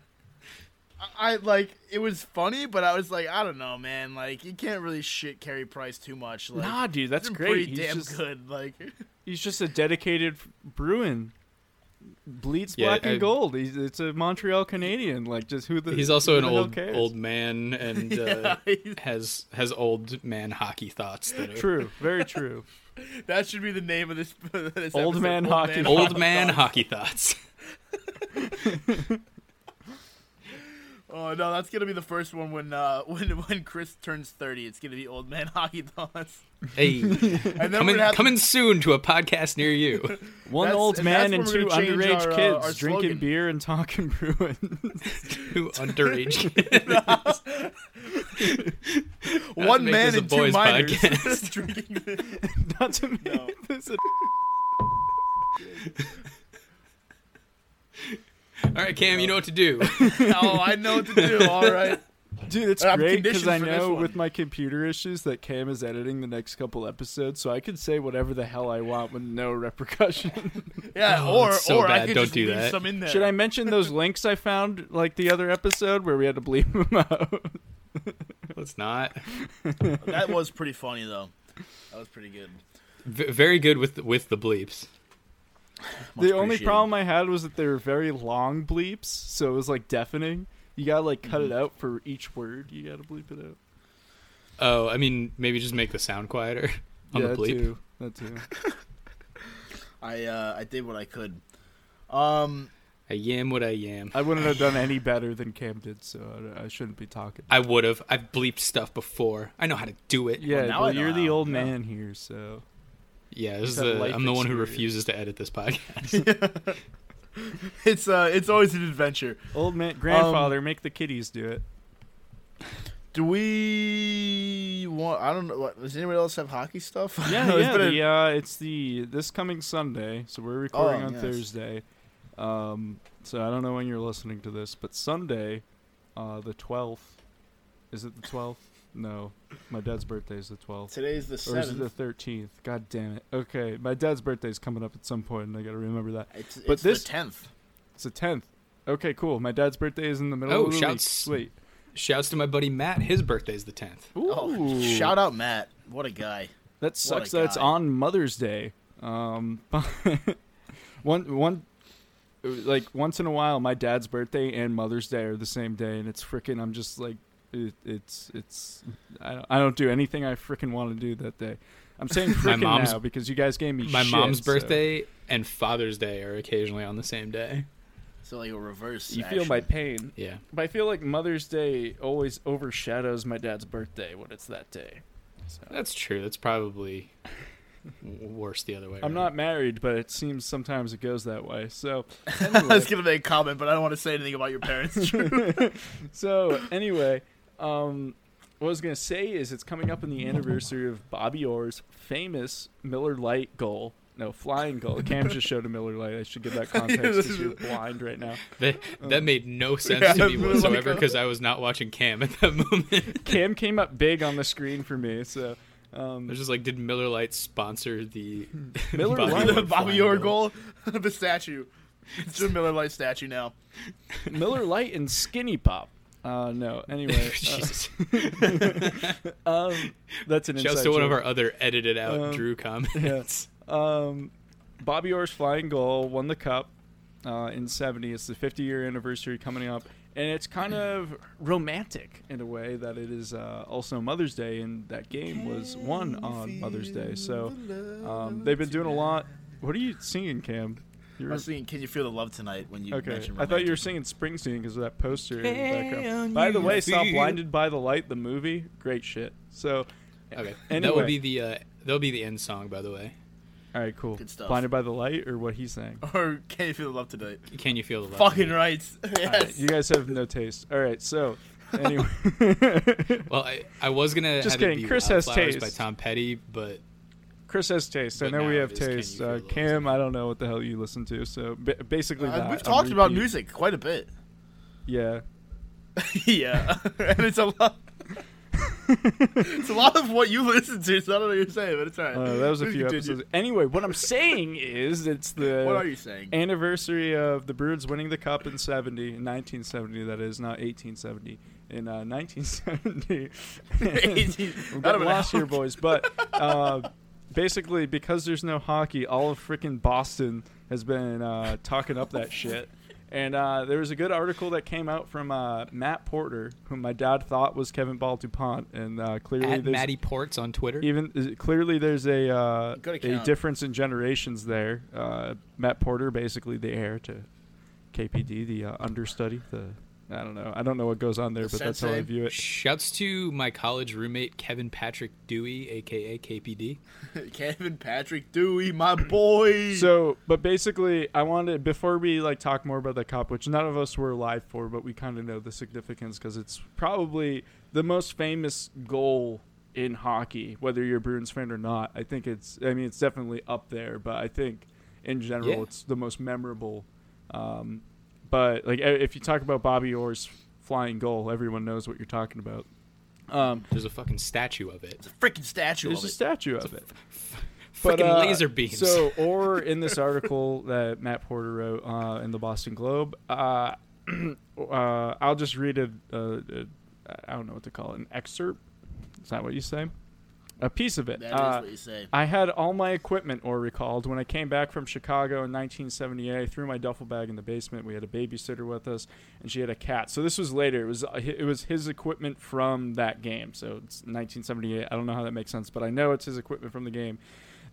I like it was funny, but I was like, I don't know, man. Like you can't really shit Carey Price too much. Like, Nah, dude, that's great. Pretty He's damn just, good. Like he's just a dedicated Bruin. Bleeds Yeah, black and gold. He's it's a Montreal Canadian. Like just who the he's also an old cares? old man and uh, yeah, he's- has has old man hockey thoughts that are True, very true. that should be the name of this. this Old episode, man hockey. old man hockey thoughts. Oh no, that's gonna be the first one when uh when when Chris turns thirty. It's gonna be old man hockey thoughts, Hey, and then coming gonna have coming soon to a podcast near you. One That's- old man that's and two we're gonna change underage our, uh, kids our drinking slogan. beer and talking Bruin. Two underage. Kids. One man and two minors podcast. drinking. Not to make No. this a All right, Cam, you know what to do. oh, I know what to do. All right. Dude, it's I'm great because I know with my computer issues that Cam is editing the next couple episodes, so I can say whatever the hell I want with no repercussion. Yeah, Oh, or so or I could Don't just do leave that. some in there. Should I mention those links I found like the other episode where we had to bleep them out? Let's not. That was pretty funny though. That was pretty good. V- very good with with the bleeps. Much the only problem I had was that they were very long bleeps, so it was like deafening. You gotta like cut it Mm-hmm. out for each word. You gotta bleep it out. Oh, I mean, maybe just make the sound quieter on yeah, the bleep. too. That too. I uh, I did what I could. Um, I yam what I yam. I wouldn't have done any better than Cam did, so I, I shouldn't be talking. I would have. I've bleeped stuff before. I know how to do it. yeah, now well, I you're the old yeah. man here, so Yeah, this is the, life I'm the one who refuses to edit this podcast. it's uh, it's always an adventure. old Um, man grandfather make the kiddies do it. Do we want? I don't know. What, does anybody else have hockey stuff? Yeah, It's yeah. been a- uh, it's the this coming Sunday, so we're recording Oh, on yes. Thursday. Um, so I don't know when you're listening to this, but Sunday, uh, the twelfth. Is it the twelfth? No, my dad's birthday is the twelfth. Today's the Or is it the thirteenth? God damn it. Okay, my dad's birthday is coming up at some point, and I gotta remember that. It's, but it's this- the tenth. It's the tenth. Okay, cool. My dad's birthday is in the middle Oh, of the shouts. week. Sweet. Shouts to my buddy Matt. His birthday is the 10th. Oh, shout out Matt! What a guy. That sucks a that it's on Mother's Day. Um, one one like once in a while, my dad's birthday and Mother's Day are the same day, and it's freaking. I'm just like, it, it's it's. I don't, I don't do anything I freaking want to do that day. I'm saying My freaking mom's- now because you guys gave me My shit, mom's so birthday and Father's Day are occasionally on the same day. So like a reverse. You feel my pain, Yeah. but I feel like Mother's Day always overshadows my dad's birthday when it's that day. So. That's true. That's probably w- worse the other way. I'm around. not married, but it seems sometimes it goes that way. So, I anyway, was gonna make a comment, but I don't want to say anything about your parents. so anyway, um, what I was gonna say is it's coming up in the anniversary of Bobby Orr's famous Miller Lite goal No, flying goal. Cam just showed a Miller Lite. I should give that context because you're blind right now. That that made no sense Yeah, to me whatsoever because I was not watching Cam at that moment. Cam came up big on the screen for me, so I um, was just like, did Miller Lite sponsor the Miller Bobby Lite. The Bobby flying Orr goal? goal, the statue. It's a Miller Lite statue now. Miller Lite and Skinny Pop. Uh, no, anyway, uh, Jesus. um, that's an Shouts inside to one of our other edited out Um, Drew comments. Um, Bobby Orr's flying goal won the cup uh, in '70. It's the 50 year anniversary coming up, and it's kind of romantic in a way that it is uh, also Mother's Day, and that game was won on Mother's Day. So um, they've been doing a lot. What are you singing, Cam? I You're, was thinking, can you feel the love tonight when you okay, mentioned I thought you were singing Springsteen because of that poster. in the background. By the way, stop feel- blinded by the light. The movie, great shit. So, Okay, that Anyway. will be the uh, that'll be the end song, by the way. All right, cool. Good stuff. Blinded by the light, or what he's saying. Or can you feel the love tonight? Can you feel the love? Fucking right. All right, Yes. you guys have no taste. All right, so anyway, Well, I, I was gonna Just have kidding, be Chris has Wildflowers by taste. Tom Petty, but Chris has taste. I But know we now have it is Can You taste. Feel Uh, Love Cam, Tonight? I don't know what the hell you listen to. So ba- basically, Uh, that we've on talked about repeat. music quite a bit. Yeah, yeah, and it's a lot. It's a lot of what you listen to, so I don't know what you're saying, but it's alright. uh, that was a few episodes. Anyway, what I'm saying is, it's the What are you saying? anniversary of the Bruins winning the cup in 70, 1970. That is not 1870. In uh, 1970, 18 I'm Not getting lost here, boys. But uh, basically, because there's no hockey, all of freaking Boston has been uh, talking up that shit. And uh, there was a good article that came out from uh, Matt Porter, whom my dad thought was Kevin Paul Dupont, and uh, clearly at there's Matty Ports on Twitter. even clearly there's a uh, a difference in generations there. Uh, Matt Porter, basically the heir to KPD, the uh, understudy, the I don't know, I don't know what goes on there, The but that's how I view it. Shouts to my college roommate Kevin Patrick Dewey, aka KPD. Kevin Patrick Dewey, my boy. So, but basically, I wanted before we like talk more about the cup, which none of us were alive for, but we kind of know the significance because it's probably the most famous goal in hockey, whether you're a Bruins fan or not. I think it's, I mean, it's definitely up there, but I think in general, Yeah. it's the most memorable. Um, but like, if you talk about Bobby Orr's flying goal, everyone knows what you're talking about. Um, There's a fucking statue of it. it's a freaking statue there's of a it. statue of it. Freaking uh, laser beams. So, or in this article that Matt Porter wrote uh, in the Boston Globe, uh, uh, I'll just read a, a, a, I don't know what to call it, an excerpt. Is that what you say? A piece of it. That is Uh, what you say. I had all my equipment, or recalled, when I came back from Chicago in 1978. I threw my duffel bag in the basement. We had a babysitter with us, and she had a cat. So this was later. It was uh, it was his equipment from that game. So it's 1978. I don't know how that makes sense, but I know it's his equipment from the game.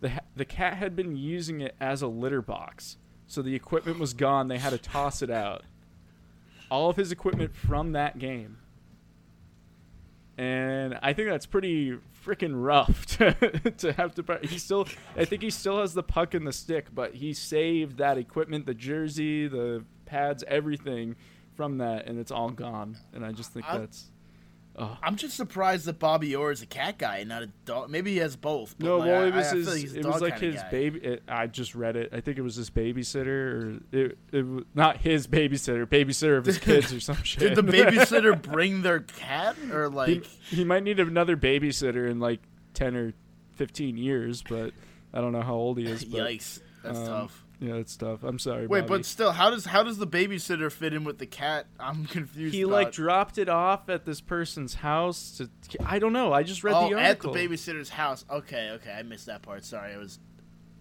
The the cat had been using it as a litter box. So the equipment was gone. They had to toss it out. All of his equipment from that game and I think that's pretty freaking rough to, to have to. He still, I think he still has the puck and the stick, but he saved that equipment, the jersey, the pads, everything from that, and it's all gone. And I just think I- that's. Oh. I'm just surprised that Bobby Orr is a cat guy and not a dog. Maybe he has both. But No, like, well, it was I feel his. like it was like his guy. baby. It, I just read it. I think it was his babysitter, or it, it was not his babysitter, babysitter of his kids or some shit. Did the babysitter bring their cat or he, like? he might need another babysitter in like ten or fifteen years, but I don't know how old he is. But, Yikes, that's um, tough. Yeah, it's tough. I'm sorry. Wait, Bobby. but still, how does how does the babysitter fit in with the cat? I'm confused. he like dropped it off at this person's house. To, I don't know. I just read oh, the article. at the babysitter's house. Okay, okay, I missed that part. Sorry, I was.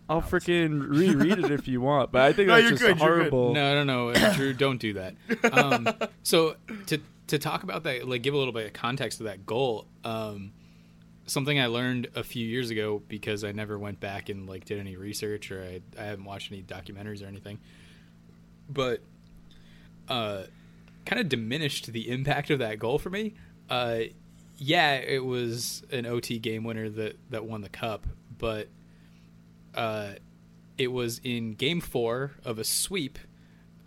I'll freaking reread it if you want, but I think No, that's you're just good, you're good. horrible. No, no, no, Drew, don't do that. Um, so to to talk about that, like give a little bit of context to that goal. Um, something I learned a few years ago because I never went back and like did any research or I, I haven't watched any documentaries or anything. But uh, kind of diminished the impact of that goal for me. Uh, yeah, it was an OT game winner that that won the cup, but uh, it was in game four of a sweep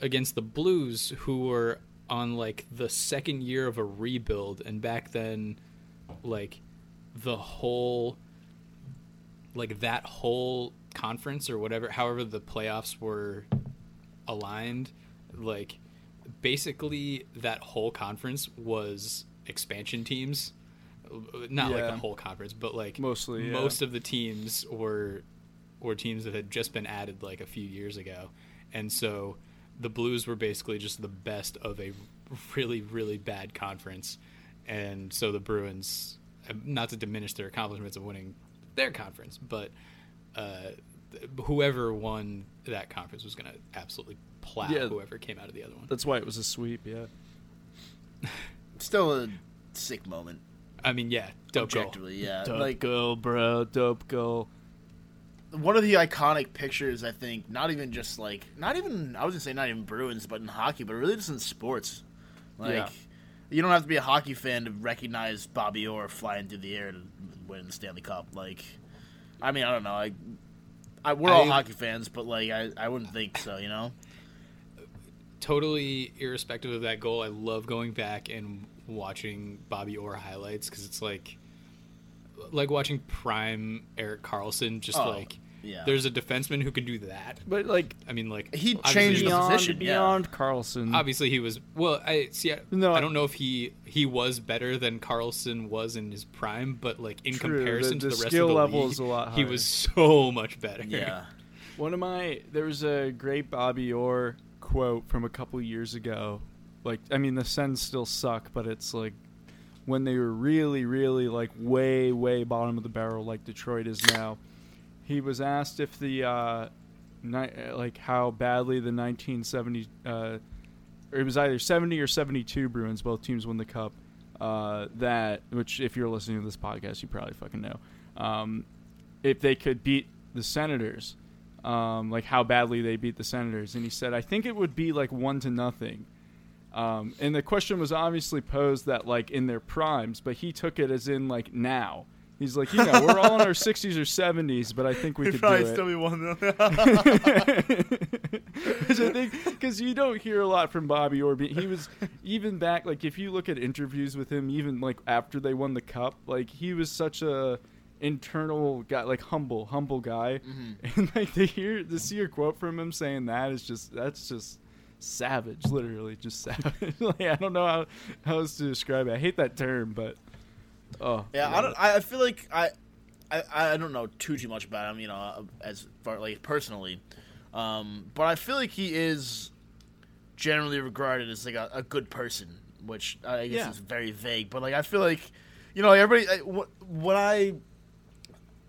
against the Blues, who were on like the second year of a rebuild, and back then, like the whole, like that whole conference or whatever, however the playoffs were aligned, like basically that whole conference was expansion teams. Not like the whole conference, but like Mostly, yeah. most of the teams were were teams that had just been added like a few years ago, and so the Blues were basically just the best of a really really bad conference, and so the Bruins, not to diminish their accomplishments of winning their conference, but uh, th- whoever won that conference was going to absolutely plow Yeah. whoever came out of the other one. That's why it was a sweep. Yeah. Still a sick moment. I mean, yeah, dope goal. yeah. Dope like goal, bro. Dope goal. one of the iconic pictures, I think, not even just like, not even, I was gonna say not even Bruins, but in hockey, but really just in sports. Like, Yeah. You don't have to be a hockey fan to recognize Bobby Orr flying through the air to win the Stanley Cup. Like, I mean, I don't know. I, I we're all I- hockey fans, but like, I, I wouldn't think so, you know? totally irrespective of that goal, I love going back and watching Bobby Orr highlights because it's like like watching prime Erik Karlsson. Just Oh, like yeah. there's a defenseman who can do that. But like I mean, like He obviously changed the he was- beyond position, yeah. beyond Karlsson. Obviously, he was well. I see. I, No, I I- don't know if he he was better than Karlsson was in his prime, but like in True, comparison the- to the the rest skill of the level league, is a lot he was so much better. Yeah. One of my there was a great Bobby Orr quote from a couple years ago. Like I mean the Sens still suck, but it's like when they were really really like way way bottom of the barrel like Detroit is now. He was asked if the uh ni- like how badly the 1970 uh or it was either 70 or 72 Bruins both teams won the cup uh that which if you're listening to this podcast you probably fucking know. Um if they could beat the Senators, um, like how badly they beat the Senators, and he said, "I think it would be like one to nothing." Um, and the question was obviously posed that like in their primes, but he took it as in like now. He's like, you know, we're all in our 60s or 70s, but I think we He'd could probably do it. still be one. Which I think because you don't hear a lot from Bobby Orr. He was even back like if you look at interviews with him, even like after they won the cup, like he was such a internal guy, like humble, humble guy. Mm-hmm. And like to hear to see a quote from him saying that is just that's just savage, literally just savage. like I don't know how how else to describe it. I hate that term, but oh Yeah, I don't. I feel like I, I, I don't know too too much about him, you know, as far like personally, um, but I feel like he is generally regarded as like a, a good person, which I guess Yeah. is very vague. But like, I feel like, you know, everybody. I- wh- When I,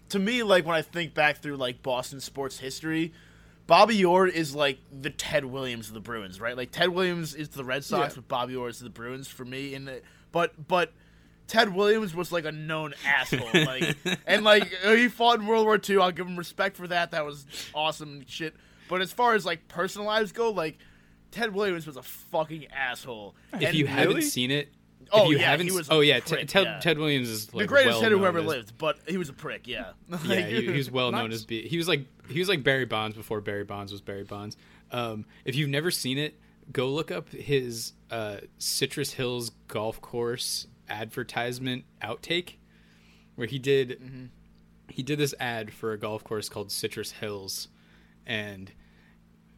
to me, like when I think back through like Boston sports history. Bobby Orr is like the Ted Williams of the Bruins, right? Like Ted Williams is the Red Sox, Yeah. but Bobby Orr is the Bruins for me. In the, but but Ted Williams was like a known asshole, like, and like he fought in World War II. I'll give him respect for that. That was awesome and shit. But as far as like personal lives go, like Ted Williams was a fucking asshole. If And you haven't seen it, Oh, if you yeah, haven't, he was oh yeah, prick, Ted, Ted, yeah. Ted Williams is like the greatest well Ted who ever as- lived, but he was a prick. Yeah, Yeah, he, he was well known as be, he was like he was like Barry Bonds before Barry Bonds was Barry Bonds. Um, if you've never seen it, go look up his uh, Citrus Hills golf course advertisement outtake, where he did Mm-hmm. he did this ad for a golf course called Citrus Hills, and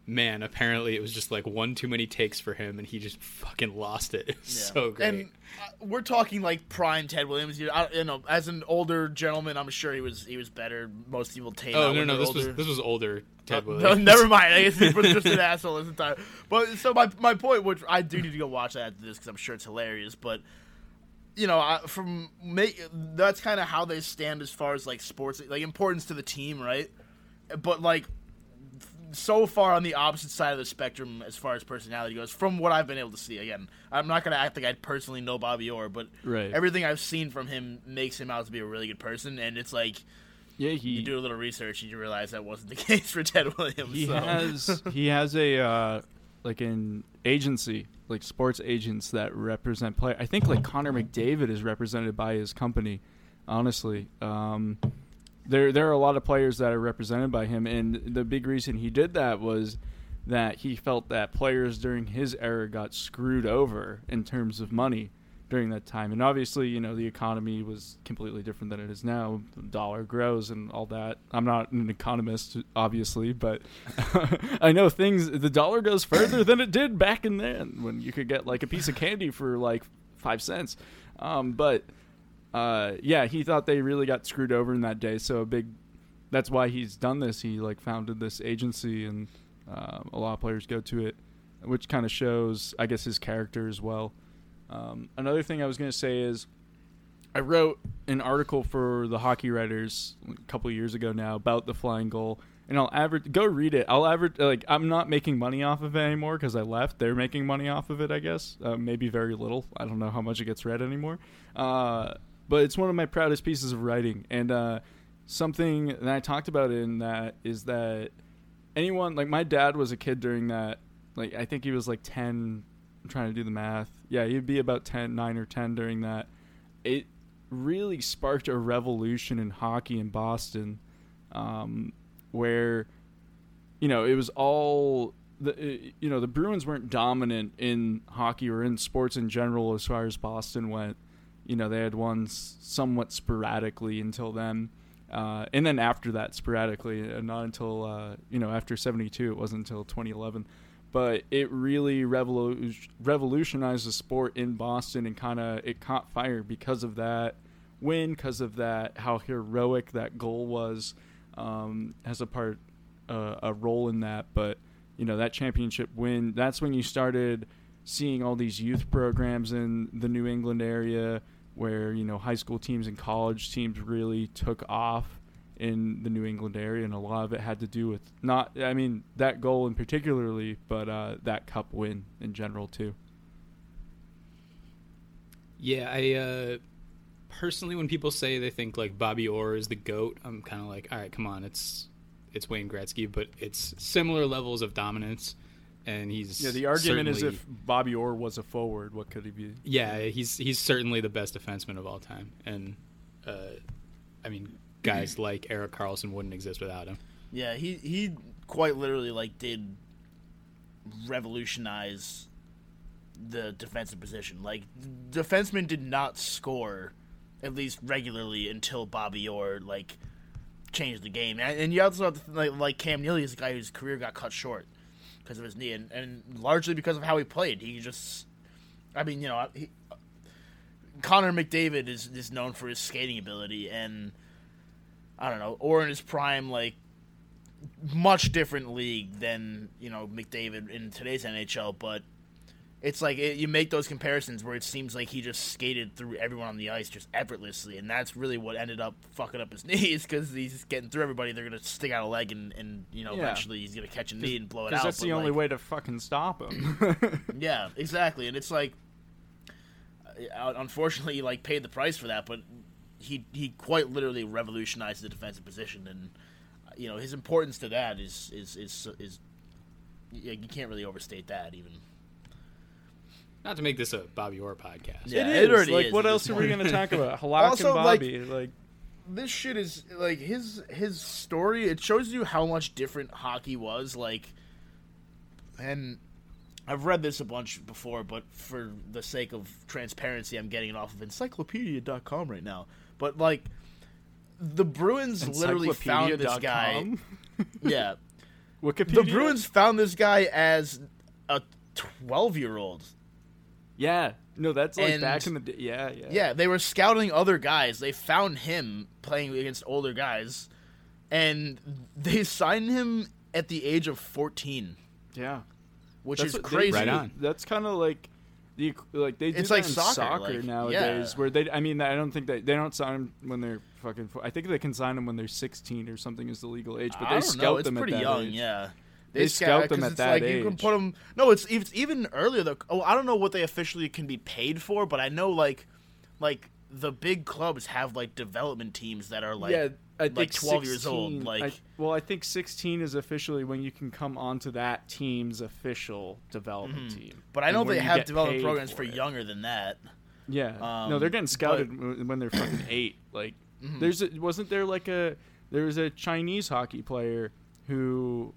man, apparently it was just like one too many takes for him, and he just fucking lost it. It was Yeah. so great. And uh, we're talking like prime Ted Williams. You know, I, you know, as an older gentleman, I'm sure he was he was better. Most people tame oh no no this was this was older Ted Uh, Williams. no, never mind. I guess he was just an asshole at the time. But so my my point, which I do need to go watch that after this because I'm sure it's hilarious. But you know, I, from make that's kind of how they stand as far as like sports, like importance to the team, right? But like so far on the opposite side of the spectrum as far as personality goes, from what I've been able to see. Again, I'm not gonna act like I personally know Bobby Orr, but Right. everything I've seen from him makes him out to be a really good person, and it's like. yeah he You do a little research and you realize that wasn't the case for Ted Williams. He so. has he has a uh, like an agency, like sports agents that represent play. I think like Connor McDavid is represented by his company. Honestly, um, there there are a lot of players that are represented by him, and the big reason he did that was that he felt that players during his era got screwed over in terms of money. During that time. And obviously, you know, the economy was completely different than it is now. The dollar grows and all that. I'm not an economist, obviously, but I know things. The dollar goes further than it did back in then when you could get like a piece of candy for like five cents. Um, but uh, yeah, he thought they really got screwed over in that day. So a big. That's why he's done this. He like founded this agency, and uh, a lot of players go to it, which kind of shows, I guess, his character as well. Um, another thing I was going to say is I wrote an article for the Hockey Writers a couple years ago now about the flying goal, and I'll average go read it. I'll average like I'm not making money off of it anymore because I left. They're making money off of it, I guess. Uh, maybe very little. I don't know how much it gets read anymore. Uh, but it's one of my proudest pieces of writing, and uh, something that I talked about in that is that anyone like my dad was a kid during that. Like I think he was like ten. I'm trying to do the math. Yeah, he'd be about 10, 9 or ten during that. It really sparked a revolution in hockey in Boston, um, where you know it was all the you know the Bruins weren't dominant in hockey or in sports in general as far as Boston went. You know they had won somewhat sporadically until then, uh, and then after that sporadically, and not until uh, you know after '72. It wasn't until 2011 but it really revolu- revolutionized the sport in Boston and kind of it caught fire because of that win, because of that how heroic that goal was, um, has a part uh, a role in that. But you know that championship win, that's when you started seeing all these youth programs in the New England area where you know high school teams and college teams really took off in the New England area, and a lot of it had to do with not, I mean, that goal in particularly, but uh, that cup win in general too. Yeah, I uh, personally, when people say they think like Bobby Orr is the goat, I'm kind of like, all right, come on, it's it's Wayne Gretzky, but it's similar levels of dominance, and he's yeah. The argument is if Bobby Orr was a forward, what could he be? yeah, he's he's certainly the best defenseman of all time, and uh, I mean, guys like Erik Karlsson wouldn't exist without him. Yeah, he he quite literally like did revolutionize the defensive position. Like defensemen did not score at least regularly until Bobby Orr like changed the game. And, and you also have to, like, like Cam Neely is a guy whose career got cut short because of his knee, and, and largely because of how he played. He just, I mean, you know, he, Connor McDavid is is known for his skating ability, and I don't know, or in his prime, like much different league than you know McDavid in today's NHL, but it's like it, you make those comparisons where it seems like he just skated through everyone on the ice just effortlessly, and that's really what ended up fucking up his knees because he's getting through everybody. They're gonna stick out a leg, and, and you know Yeah. eventually he's gonna catch a knee and blow it Because out. that's the but, only like, way to fucking stop him. yeah, exactly. And it's like, uh, unfortunately, he like paid the price for that, but he he quite literally revolutionized the defensive position, and uh, you know his importance to that is is is is yeah, you can't really overstate that even. Not to make this a Bobby Orr podcast. Yeah, it it is. already like, is what else this are we going to talk about? Halak Also, and like- Bobby, like, This shit is like his his story. It shows you how much different hockey was like, and I've read this a bunch before, but for the sake of transparency, I'm getting it off of Encyclopedia.com right now. But like, the Bruins literally found this guy. Yeah, Wikipedia. the Bruins found this guy as a 12 year old. Yeah, no, that's like And- back in the day. Yeah, yeah, Yeah, they were scouting other guys. They found him playing against older guys, and they signed him at the age of 14, yeah. which That's is what they crazy. Right on. That's kind of like the like they do It's like in soccer, like, nowadays, yeah. where they. I mean, I don't think they they don't sign them when they're fucking. I think they can sign them when they're 16 or something is the legal age, but they scout them pretty at that young. age. Yeah, They scout them at it's that like You can put them. No, it's it's even earlier. Though. Oh, I don't know what they officially can be paid for, but I know like like the big clubs have like development teams that are like yeah, I think like 12 years old, like- I, well, I think 16 is officially when you can come onto that team's official development team. But I know they have development programs for it. younger than that. Yeah, no, Um, they're getting scouted w when they're fucking eight. Like, Mm-hmm. there's a, wasn't there like a there was a Chinese hockey player who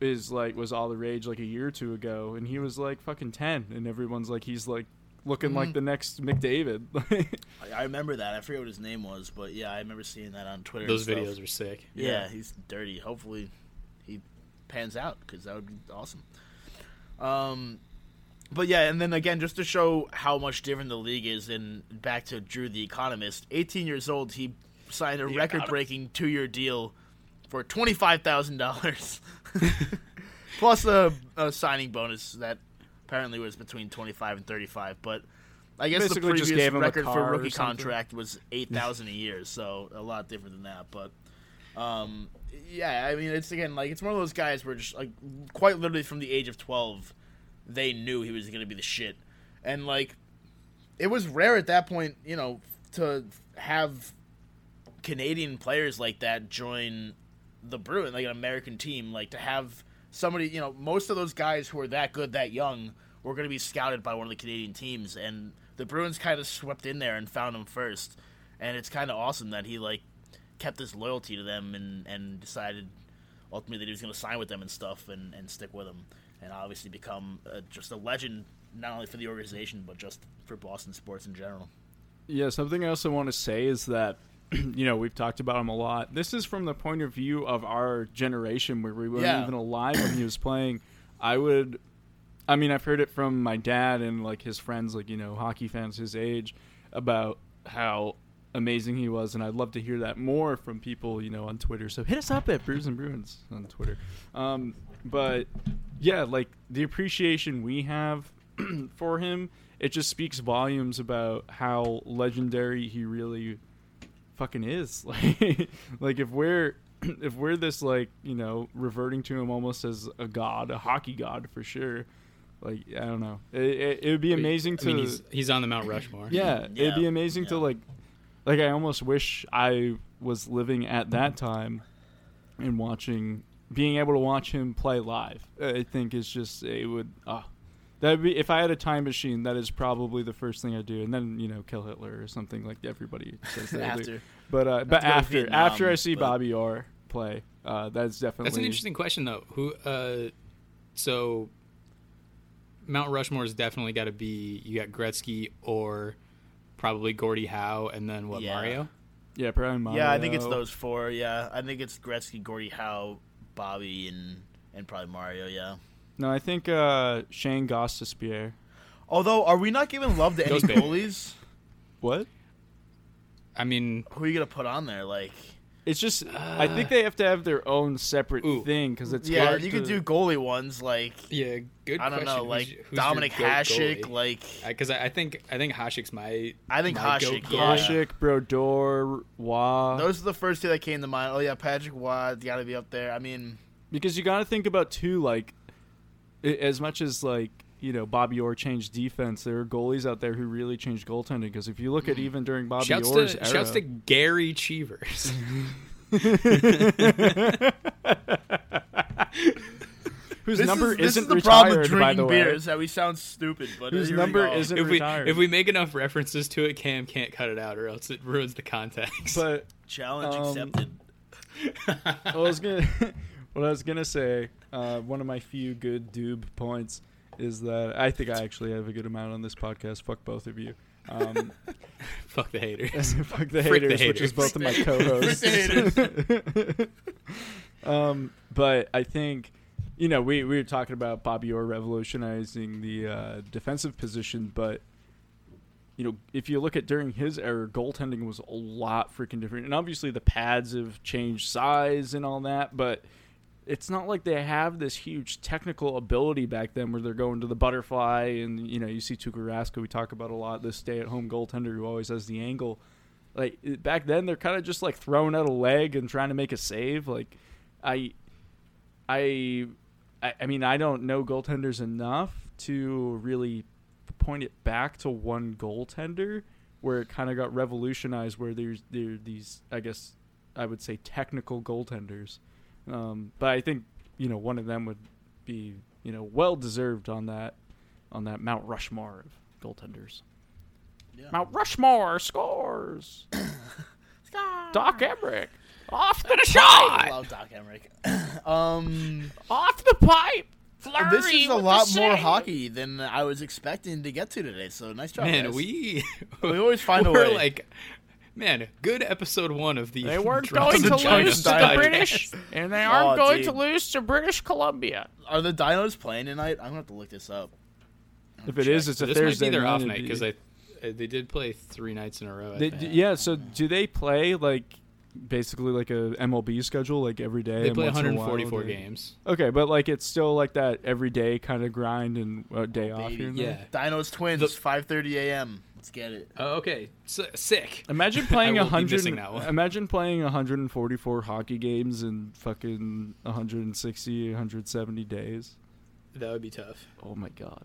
is like was all the rage like a year or two ago, and he was like fucking ten, and everyone's like he's like looking like the next McDavid. I, I remember that. I forget what his name was, but yeah, I remember seeing that on Twitter. Those videos are sick. Yeah, Yeah. he's dirty. Hopefully, he pans out because that would be awesome. Um, but yeah, and then again, just to show how much different the league is, and back to Drew the Economist, 18 years old, he signed a record-breaking two-year deal for twenty-five thousand dollars, plus a, a signing bonus that apparently it was between 25 and 35. But I guess Basically the just previous gave him record for rookie contract was eight thousand a year, so a lot different than that. But um, yeah, I mean, it's again like it's one of those guys where just like quite literally from the age of twelve, they knew he was going to be the shit, and like it was rare at that point, you know, to have Canadian players like that join the Bruin, like an American team, like to have somebody, you know, most of those guys who are that good, that young, were going to be scouted by one of the Canadian teams, and the Bruins kind of swept in there and found him first, and it's kind of awesome that he like kept his loyalty to them and and decided ultimately that he was going to sign with them and stuff and and stick with them, and obviously become just a legend not only for the organization but just for Boston sports in general. Yeah, something else I want to say is that you know we've talked about him a lot. This is from the point of view of our generation where we weren't Yeah. even alive when he was playing. I would, I mean, I've heard it from my dad and like his friends, like you know, hockey fans his age, about how amazing he was, and I'd love to hear that more from people, you know, on Twitter. So hit us up at Brews and Bruins on Twitter. Um, but yeah, like the appreciation we have for him, it just speaks volumes about how legendary he really fucking is. Like, like if we're if we're this like you know reverting to him almost as a god, a hockey god for sure. Like I don't know, it, it, it would be amazing I to. mean, he's he's on the Mount Rushmore. Yeah, Yeah, it'd be amazing to like, like I almost wish I was living at that time, and watching, being able to watch him play live. I think is just it would ah, that'd be if I had a time machine. That is probably the first thing I'd do, and then you know kill Hitler or something like everybody says they do. After. But uh, but to go to after Vietnam, after I see but- Bobby Orr play, uh, that's definitely That's an interesting question, though. Who? Uh, so Mount Rushmore Rushmore's definitely got to be. You got Gretzky or probably Gordie Howe, and then what? Yeah. Mario. Yeah, probably Mario. Yeah, I think it's those four. Yeah, I think it's Gretzky, Gordie Howe, Bobby, and and probably Mario. Yeah. No, I think uh, Shane Gostisbehere. Although, are we not giving love to any Goes big. goalies? What? I mean, Who are you gonna put on there? Like, It's just I think they have to have their own separate Ooh. thing because it's yeah, hard you to, could do goalie ones. Like, yeah, good. I don't know, like Who's- who's Dominic goat Hasek. Like, because I, I think I think Hasek's my. I think my Hasek, goat yeah. Hasek, Brodeur, Wah. those are the first two that came to mind. Oh yeah, Patrick Roy got to be up there. I mean, because you got to think about too like i- as much as like you know Bobby Orr changed defense, there are goalies out there who really changed goaltending. Because if you look at even during Bobby Shouts Orr's to era, shouts to Gary Cheevers. whose this number is, isn't is the retired, problem with by drinking the way. beer is that we sound stupid. But Whose here we number isn't if we retired. if we make enough references to it, Cam can't cut it out, or else it ruins the context. But challenge Um, accepted. I was gonna, what I was gonna say, uh, one of my few good doob points is that I think I actually have a good amount on this podcast. Fuck both of you. Um, Fuck the haters. fuck the Frick the haters, which is both of my co-hosts. the um, but I think, you know, we, we were talking about Bobby Orr revolutionizing the uh, defensive position, but you know, if you look at during his era, goaltending was a lot freaking different, and obviously the pads have changed size and all that, but it's not like they have this huge technical ability back then where they're going to the butterfly and you know you see Tuukka Rask, we talk about a lot this stay-at-home goaltender who always has the angle. Like back then they're kind of just like throwing out a leg and trying to make a save. Like i i i, I mean i don't know goaltenders enough to really point it back to one goaltender where it kind of got revolutionized where there's there these i guess i would say technical goaltenders um, but i think you know one of them would be you know well deserved on that on that mount rushmore of goaltenders Yeah. Mount Rushmore scores. Doc Emrick off the I shot, love Doc Emrick. um, off the pipe. flurry. This is a lot more hockey than I was expecting to get to today. So nice job, Man, guys. we We always find a way. like, man, good episode one of the. They weren't going to lose to the. British, and they aren't Oh, going dude. to lose to British Columbia. Are the Dinos playing tonight? I'm gonna have to look this up. If it is, it's a This Thursday might be their off it'd night because I, uh, they did play three nights in a row. They, d- yeah. So do they play like basically like a MLB schedule, like every day? They and play once in a while 144 they- games. Okay, but like it's still like that every day kind of grind and a day off baby. here. And Yeah. there. Dinos Twins, The- 5:30 a.m. Let's get it. Oh, okay. S- sick. Imagine playing I a hundred. missing that one. Imagine playing 144 hockey games in fucking 160, 170 days. That would be tough. Oh my god.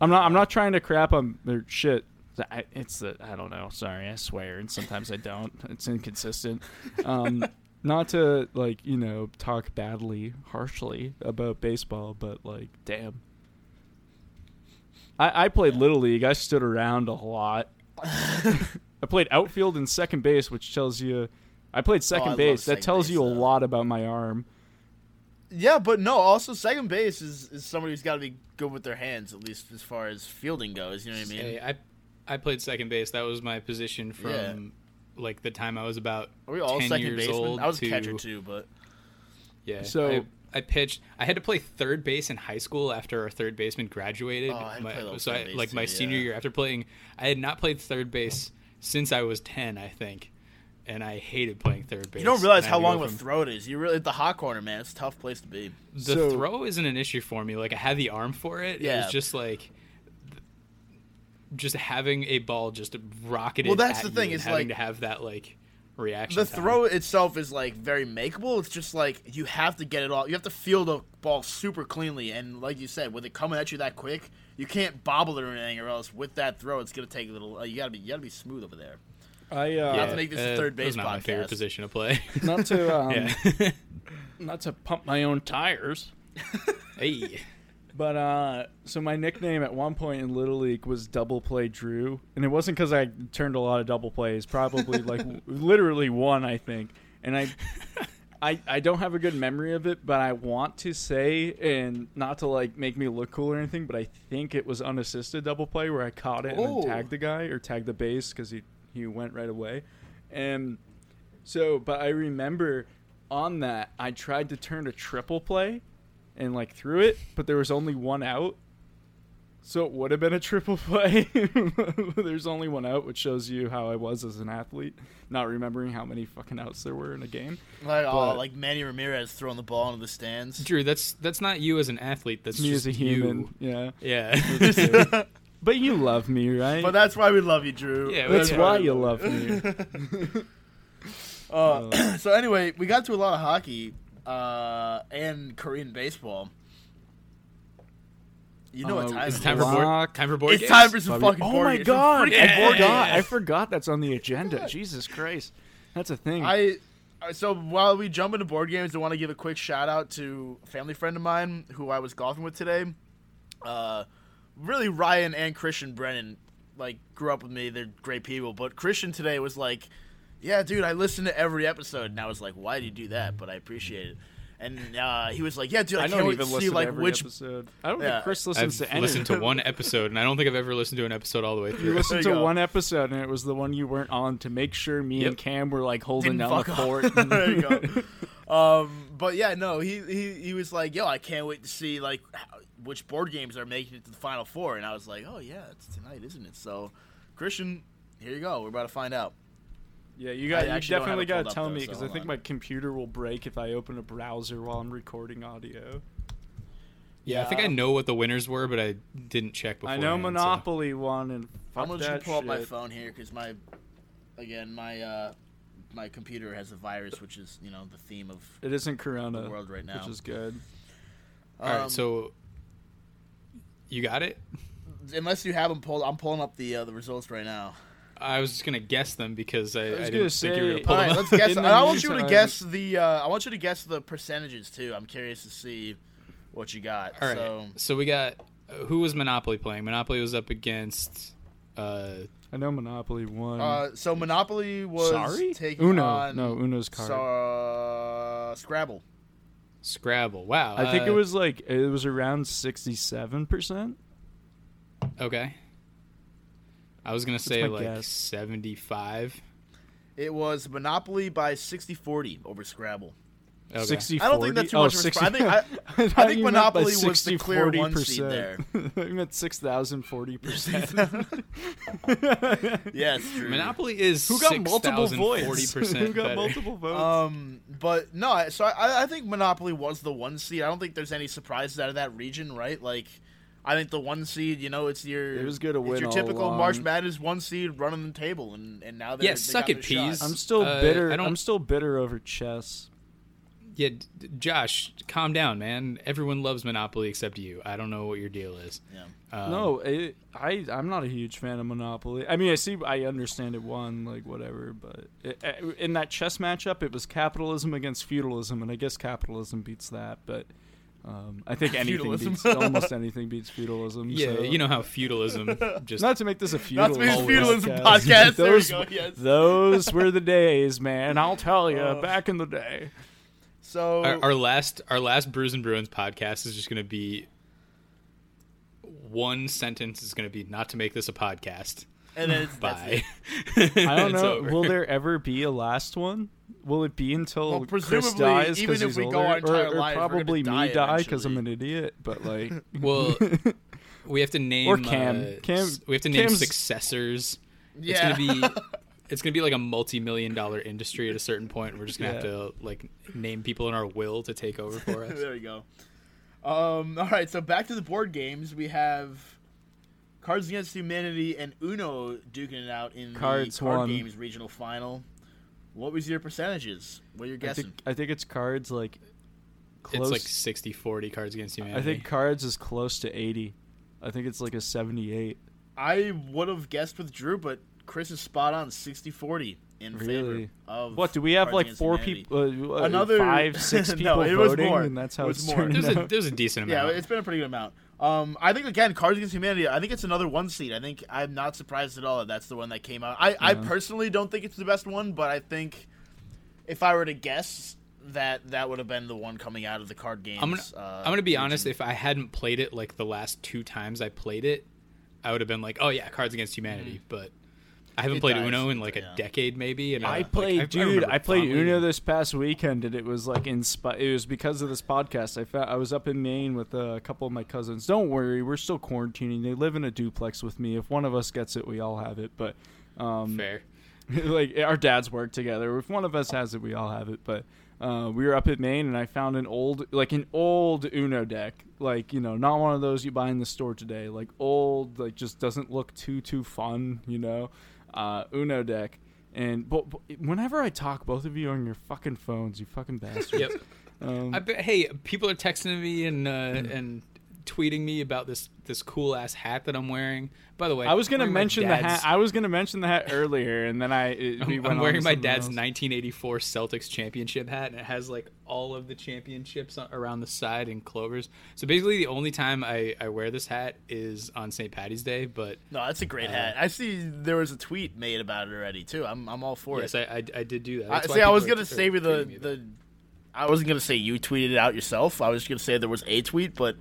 I'm not. I'm not trying to crap on their shit. I, it's the. I don't know. Sorry, I swear, and sometimes I don't. It's inconsistent. Um, not to like you know talk badly, harshly about baseball, but like, damn. I, I played little league. I stood around a lot. I played outfield and second base, which tells you. I played oh, second Oh, love base. That tells base, you a though. lot about my arm. Yeah, but no. Also, second base is, is somebody who's got to be good with their hands, at least as far as fielding goes. You know what I mean? Hey, I I played second base. That was my position from Yeah. like the time I was about Are we all 10 second years basemen? old I was to, a catcher too, but Yeah. So- I, I pitched. I had to play third base in high school after our third baseman graduated. Oh, I had to My- play so I, base like my too, senior yeah. year after playing, I had not played third base since I was ten, I think, and I hated playing third base. you don't realize how long go of a from- throw it is. You really at the hot corner, man. It's a tough place to be. The So- throw isn't an issue for me. Like I had the arm for it. It Yeah. was just like just having a ball just rocketed. Well, that's at the thing, you and is, having like, to have that like reaction. The time. throw itself is like very makeable. It's just like you have to get it all. You have to feel the ball super cleanly, and like you said, with it coming at you that quick, you can't bobble it or anything, or else with that throw, it's gonna take a little. Uh, you gotta be you gotta be smooth over there. I uh, Not to make this a uh, third that was base not my favorite position to play. not to um, yeah. not to pump my own tires. hey. But uh, so my nickname at one point in Little League was Double Play Drew, and it wasn't because I turned a lot of double plays. Probably like w- literally one, I think. And I, I, I don't have a good memory of it, but I want to say, and not to like make me look cool or anything, but I think it was unassisted double play where I caught it and Oh. then tagged the guy or tagged the base because he he went right away, and so but I remember on that I tried to turn a triple play and like threw it, but there was only one out. So it would have been a triple play. There's only one out, which shows you how I was as an athlete, not remembering how many fucking outs there were in a game. Like oh, like Manny Ramirez throwing the ball into the stands. Drew, that's that's not you as an athlete. That's Me just as a human, You. yeah. Yeah. But you love me, right? But that's why we love you, Drew. Yeah, That's yeah. why you love me. Uh, so anyway, we got to a lot of hockey uh, and Korean baseball. You know what Oh, time Is it it time for is. board? Time for board It's games? time for some Bobby- fucking oh my games. God! I Yeah. forgot. games. I forgot that's on the agenda. Jesus Christ, that's a thing. I uh, so while we jump into board games, I want to give a quick shout out to a family friend of mine who I was golfing with today. Uh, really, Ryan and Christian Brennan like grew up with me. They're great people, but Christian today was like, "Yeah, dude, I listened to every episode," and I was like, "Why do you do that?" But I appreciate it. And uh, he was like, "Yeah, dude, I, I can't don't wait even to see like every which episode. I don't Yeah. think Chris listens I've to any. listened to one episode, and I don't think I've ever listened to an episode all the way through. You through. listened There to go. one episode, and it was the one you weren't on to make sure me and Cam were like holding Didn't down the fort. there you go. Um, but yeah, no, he, he he was like, "Yo, I can't wait to see like how, which board games are making it to the final four. And I was like, "Oh yeah, it's tonight, isn't it?" So, Christian, here you go. We're about to find out. Yeah, you I got. You actually don't have definitely got to tell though, me so because I think on. my computer will break if I open a browser while I'm recording audio. Yeah, I think I know what the winners were, but I didn't check before. I know Monopoly won, and fuck I'm gonna that just pull up my phone here because my, again, my uh, my computer has a virus, which is you know the theme of. It isn't Corona, the world right now. which is good. All right, Um, so you got it. unless you have them pulled, I'm pulling up the uh, the results right now. I was just gonna guess them because I, I, was didn't gonna think you were gonna say- pull All them let's guess. In the I want you to meantime- guess the. Uh, I want you to guess the percentages too. I'm curious to see what you got. All right, So so, we got uh, who was Monopoly playing? Monopoly was up against. Uh, I know Monopoly won. Uh, so Monopoly was Sorry, taking Uno. on no, Uno's card. so, uh, Scrabble. Scrabble. Wow. I think it uh, was like it was around sixty-seven percent. okay. I was gonna say like guess. seventy-five. It was Monopoly by 60-40 over Scrabble. Okay. 60 I don't think that's too oh, much 60. I think- I- thought I think you meant by Monopoly was the clear one 40%. seed there. I meant 6,040 percent. Yeah, true. Monopoly is Who got multiple votes? Who got better. multiple votes? Um, but no, so I, I think Monopoly was the one seed. I don't think there's any surprises out of that region, right? Like, I think the one seed, you know, it's your It was good to it's win your typical along. March Madness one seed running the table, and and now they're Yeah, they suck it, their shot. peas. I'm still uh, bitter. I don't- I'm still bitter over chess. Yeah, d- d- Josh, calm down, man. Everyone loves Monopoly except you. I don't know what your deal is. Yeah. Um, no, it, I I'm not a huge fan of Monopoly. I mean, I see, I understand it won, like whatever, but it, in that chess matchup, it was capitalism against feudalism, and I guess capitalism beats that. But um, I think anything Feudalism. beats almost anything beats feudalism. Yeah, so- you know how feudalism just Not to make this a Not feudalism, to make this Always. feudalism podcast. There we those, go. Yes. those were the days, man. I'll tell you, Uh, back in the day. So our, our last our last Brews and Bruins podcast is just going to be one sentence is going to be not to make this a podcast. and then it's, that's Bye. it. I don't know. Will there ever be a last one? Will it be until Well, Chris dies even because if he's we older, go our entire or, or lives, we're probably me die because I'm an idiot? But like, well, we have to name Or Cam. uh, Cam- we have to name Cam's- successors. Yeah. It's gonna be it's gonna be like a multi-million dollar industry at a certain point. We're just gonna have to like name people in our will to take over for us. there we go. Um, all right, so back to the board games. We have Cards Against Humanity and Uno duking it out in Cards the card won. games regional final. What was your percentages? What are you I guessing? think I think it's cards like It's close. like 60-40 cards against humanity. I think cards is close to eighty. I think it's like a seventy-eight. I would have guessed with Drew, but Chris is spot on 60-40 in favor of What do we have like four people? Uh, Another- five, six No, people it was voting, more. and that's It how was it's more. there's a there's a decent amount Yeah, it's been a pretty good amount. Um, I think again, Cards Against Humanity. I think it's another one seed. I think I'm not surprised at all that that's the one that came out. I, I personally don't think it's the best one, but I think if I were to guess, that that would have been the one coming out of the card games. I'm gonna uh, I'm gonna be region. honest. If I hadn't played it like the last two times I played it, I would have been like, oh yeah, Cards Against Humanity. But I haven't It played dies, Uno in like a yeah. decade maybe. And I like, played, I dude. remember I, played fondly. Uno this past weekend, and it was like inspi- It was because of this podcast. I found I was up in Maine with a couple of my cousins. Don't worry, we're still quarantining. They live in a duplex with me. If one of us gets it, we all have it. But um, Fair. like our dads work together. If one of us has it, we all have it. But uh, we were up at Maine, and I found an old, like an old Uno deck, like you know, not one of those you buy in the store today. Like old, like just doesn't look too too fun, you know, uh, Uno deck. And but, but whenever I talk, both of you are on your fucking phones, you fucking bastards. Yep. Um, I bet, hey, people are texting me and uh, and tweeting me about this this cool ass hat that I'm wearing. By the way, I was gonna I'm wearing my mention the hat. I was gonna mention the hat earlier, and then I it, we I'm, went I'm wearing my dad's else. 1984 Celtics championship hat, and it has like all of the championships around the side and clovers. So basically, the only time I, I wear this hat is on St. Patty's Day. But No, that's a Uh, great hat. I see there was a tweet made about it already too. I'm I'm all for yes, it. I, I, I did do that. I, That's why see, I was gonna are say with the tweeting me about the. I wasn't gonna say you tweeted it out yourself. I was gonna say there was a tweet, but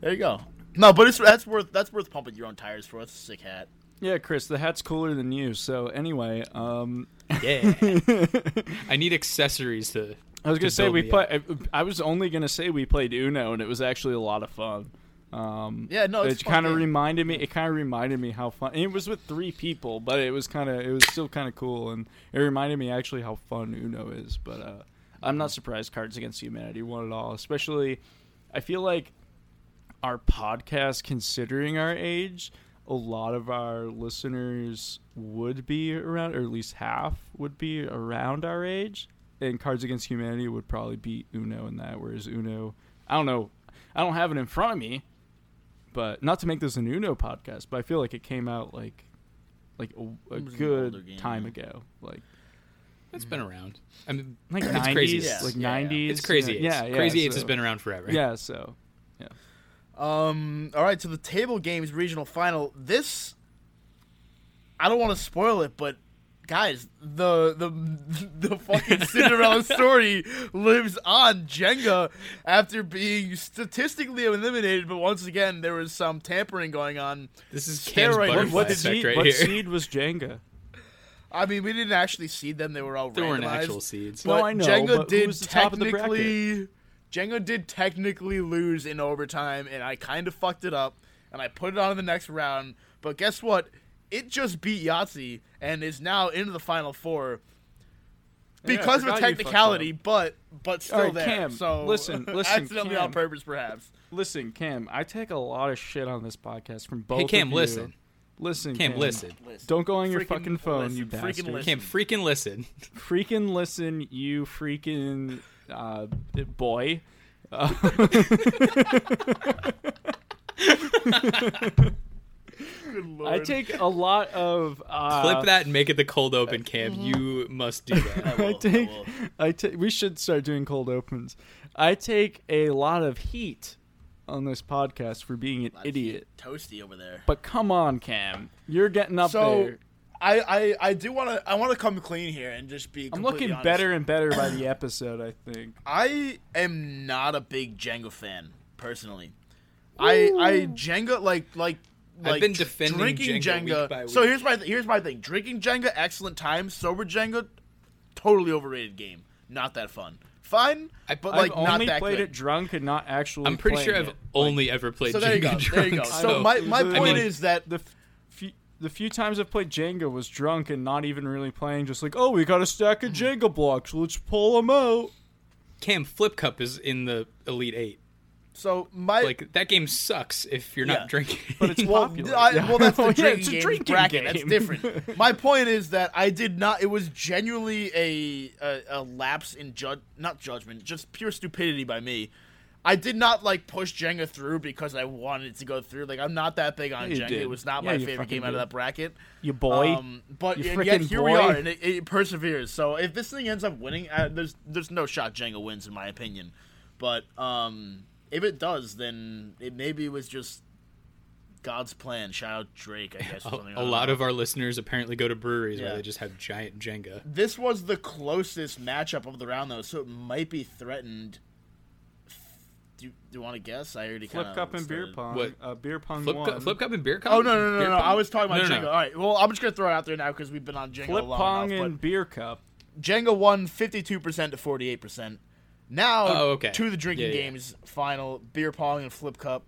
there you go. No, but it's that's worth that's worth pumping your own tires for. It's a sick hat. Yeah, Chris, the hat's cooler than you. So anyway, um. Yeah, I need accessories to. I was to gonna say we me play. up. I, I was only gonna say we played Uno, and it was actually a lot of fun. Um, Yeah, no, it's it kind of reminded me. It kind of reminded me how fun. it was with three people, but it was kind of. It was still kind of cool, and it reminded me actually how fun Uno is. But uh, I'm not surprised Cards Against Humanity won it all. Especially, I feel like our podcast, considering our age, a lot of our listeners would be around, or at least half would be around our age. And Cards Against Humanity would probably beat Uno in that. Whereas Uno, I don't know, I don't have it in front of me, but not to make this an Uno podcast, but I feel like it came out like, like a, a It was an older good game, time yeah. ago, like It's been around. I mean, like It's nineties, crazy. Yeah. like Yeah, yeah. nineties. it's crazy. Eights. Yeah, yeah. crazy eights so- has been around forever. Yeah, so Um. All right. So the table games regional final. This, I don't want to spoil it, but guys, the the the fucking Cinderella story lives on. Jenga, after being statistically eliminated, but once again there was some tampering going on. This is Cam's Steroid- butterfly What seed? right what seed was Jenga? I mean, we didn't actually seed them; they were all There weren't randomized. actual seeds. No, I know, Jenga but who did was the top of the technically. Jenga did technically lose in overtime, and I kind of fucked it up, and I put it on in the next round. But guess what? It just beat Yahtzee and is now into the final four Yeah, because of a forgot you fucked technicality, but but still Alright, there. Cam, so listen, listen, accidentally Cam. on purpose, perhaps. Listen, Cam, I take a lot of shit on this podcast from both. Of them. Hey, Cam, of you. listen. listen, Cam, listen. Listen. Don't go on your fucking phone, you listen, freaking bastard. listen. Cam, freaking listen. Freaking listen, you freaking uh, boy. Good lord. I take a lot of uh, Clip that and make it the cold open, Cam. You must do that. I will, I take, will. I take. We should start doing cold opens. I take a lot of heat on this podcast for being an idiot. toasty over there. But come on, Cam, you're getting up So there. I, I, I do want to I want to come clean here and just be. I'm looking honest. better and better by the episode. I think. I am not a big Jenga fan personally. I I Jenga like like I've like been defending drinking Jenga Jenga. week by So here's my th- here's my thing. Drinking Jenga excellent time. Sober Jenga totally overrated game. Not that fun. Fine, I- but like I've not only that played good. it drunk and not actually. I'm pretty sure I've it. only ever played So there you Jenga go. There you go. drunk, So my my the- point mean- is that the f- few, the few times I've played Jenga was drunk and not even really playing. Just like, oh, we got a stack of hmm. Jenga blocks. Let's pull them out. Cam Flip Cup is in the Elite Eight. so my Like that game sucks if you're Yeah. not drinking. But it's well, popular. I, Yeah. well, that's the oh, Yeah, drinking, it's a game drinking bracket. That's different. My point is that I did not. It was genuinely a a, a lapse in judge, not judgment, just pure stupidity by me. I did not like push Jenga through because I wanted to go through. Like I'm not that big on You Jenga. did. It was not Yeah, my favorite game out of that bracket. You boy. Um, but You and yet here we are, and it, it perseveres. So if this thing ends up winning, uh, there's there's no shot Jenga wins in my opinion. But um, if it does, then it maybe was just God's plan. Shout out Drake, I guess. Or a, a lot of our listeners apparently go to breweries Yeah. where they just have giant Jenga. this was the closest matchup of the round, though, so it might be threatened. Do you, do you want to guess? I already Flip kinda cup and beer started. pong. What? Uh, beer pong Flip, one. cup, flip cup and beer cup. Oh no no no Beer no! pong? I was talking about No, no, Jenga. no. All right, well I'm just gonna throw it out there now because we've been on Jenga Flip long pong enough. and beer cup. Jenga won 52% to 48%. Now, Oh, okay. to the drinking Yeah, yeah. games final beer pong and flip cup.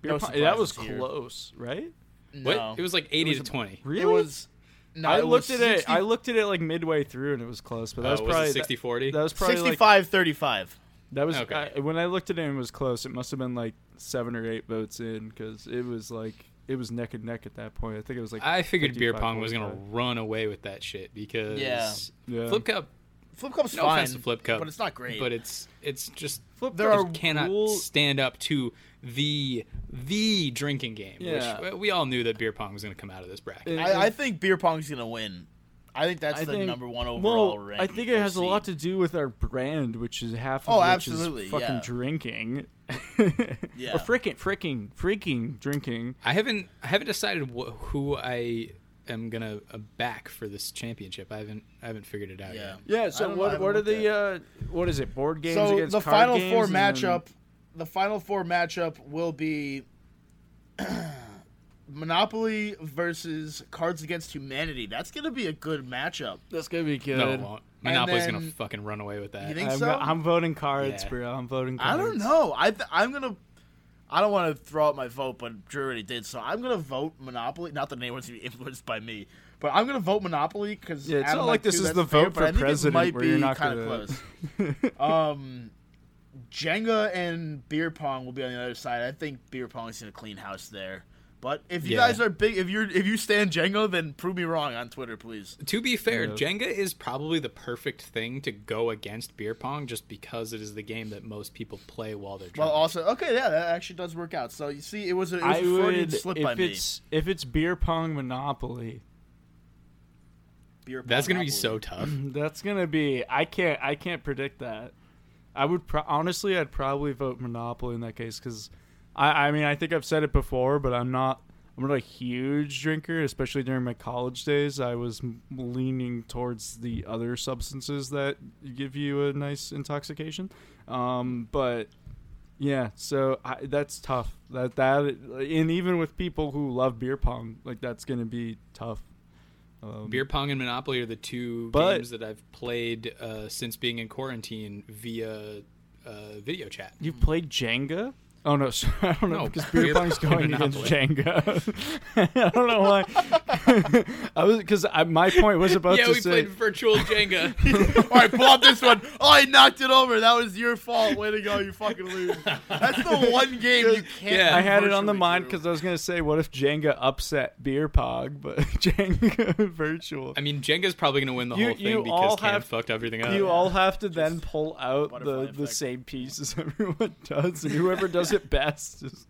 Beer No pong. That was here. close, right? What? No. It was like eighty was to a- twenty. Really? It was. No, I looked was at it. I looked at it like midway through, and it was close. But that Oh, was was probably it 60-40? That was probably like 65 35. That was Okay. I, when I looked at it and it was close. It must have been like seven or eight votes in because it was like it was neck and neck at that point. I think it was like I figured beer pong was gonna 45. run away with that shit because Yeah. Yeah. flip cup. Flip cup's No fine. to flip cup, But it's not great. But it's it's just Flip There cup are cannot cool. stand up to the the drinking game. Yeah. Which we all knew that beer pong was going to come out of this bracket. I, I think beer pong's going to win. I think that's I the think- number one overall well, rank. I think it has a lot to do with our brand, which is half of Oh, which absolutely, is fucking yeah. drinking. Yeah. Or fricking, fricking, freaking drinking. I haven't I haven't decided wh- who I am gonna uh, back for this championship. I haven't I haven't figured it out Yeah. yet. Yeah. So don't know, I what? What are the? Uh, what is it? Board games So against the card final games four and then- matchup, the final four matchup will be Monopoly versus Cards Against Humanity. That's going to be a good matchup. That's gonna be good. No, it won't. Monopoly's then- gonna fucking run away with that. You think I'm, so? go- I'm voting cards, Yeah. bro. I'm voting. Cards. I don't know. I th- I'm gonna. I don't want to throw out my vote, but Drew already did, so I'm gonna vote Monopoly. Not that anyone's gonna be influenced by me, but I'm gonna vote Monopoly because Yeah, it's not like this is the vote for president where you're not kind gonna- of close. um, Jenga and beer pong will be on the other side. I think beer pong is gonna clean house there. But if you Yeah. guys are big, if you're if you stand Jenga, then prove me wrong on Twitter, please. To be fair, Yeah. Jenga is probably the perfect thing to go against beer pong, just because it is the game that most people play while they're Well, also, okay, yeah, that actually does work out. So you see, it was a, it was I a Freudian would slip if by me. it's if it's beer pong Monopoly. Beer pong That's gonna be so tough. That's gonna be. I can't. I can't predict that. I would pro- honestly. I'd probably vote Monopoly in that case because I. I mean, I think I've said it before, but I'm not. I'm not a huge drinker, especially during my college days. I was leaning towards the other substances that give you a nice intoxication. Um, but yeah, so I, that's tough. That that and even with people who love beer pong, like that's gonna be tough. Um, Beer pong and Monopoly are the two But- games that I've played uh, since being in quarantine via uh, video chat. You've played Jenga? Oh no, sorry, I don't know No, because beer pong's going against. Jenga. I don't know why. I was because my point was about to yeah, to we say. played virtual Jenga. All right, pull up this one. Oh, I knocked it over. That was your fault. Way to go. You fucking lose. That's the one game you can't. Yeah. I had it on the virtually mind because I was gonna say, what if Jenga upset beer pong, but Jenga virtual. I mean, Jenga's probably going to win the You- whole thing you because all Cam have- fucked everything up. you all have to then pull out butterfly the, the effect. same pieces everyone does, and whoever does it best is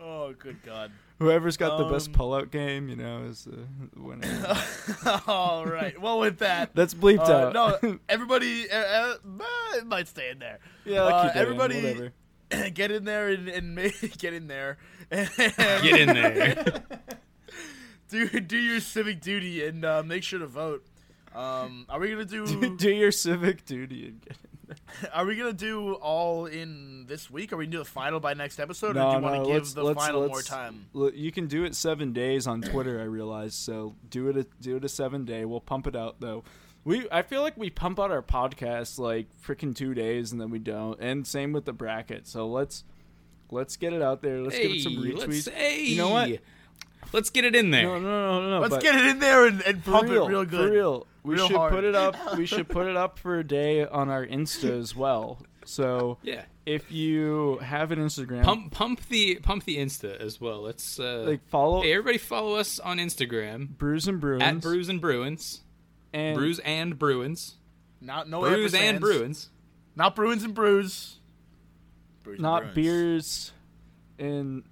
Oh, good God. Whoever's got the best Um, pull-out game. You know, is the winner. All right. Well, with that. That's bleeped Uh, out. no, everybody, uh, uh, it might stay in there. yeah, I'll uh, keep it in, everybody- whatever. get in there and, and ma- get in there. Get in there. do do your civic duty and uh, make sure to vote. Um, are we gonna do? do your civic duty and get Are we gonna do all in this week? Are we gonna do the final by next episode, or No, do you want to give the let's- final more let's- time? Look, you can do it seven days on Twitter. I realize. So do it. A, do it a seven day. We'll pump it out though. We I feel like we pump out our podcast like freaking two days and then we don't. And same with the bracket. So let's let's get it out there. Let's give it some Hey, let's- retweets. hey, You know what? Let's get it in there. No, no, no, no. no. Let's get it in there and, and pump real, it real good. For real. We Real should hard. put it up. We should put it up for a day on our Insta as well. So Yeah. if you have an Instagram, Pump pump the pump the Insta as well. Let's uh like follow Hey, everybody follow us on Instagram Brews and Bruins at Brews and Bruins. and Brews and Bruins. Not no Brews and. Bruins. Not Bruins and Brews. Brews and not Bruins. beers and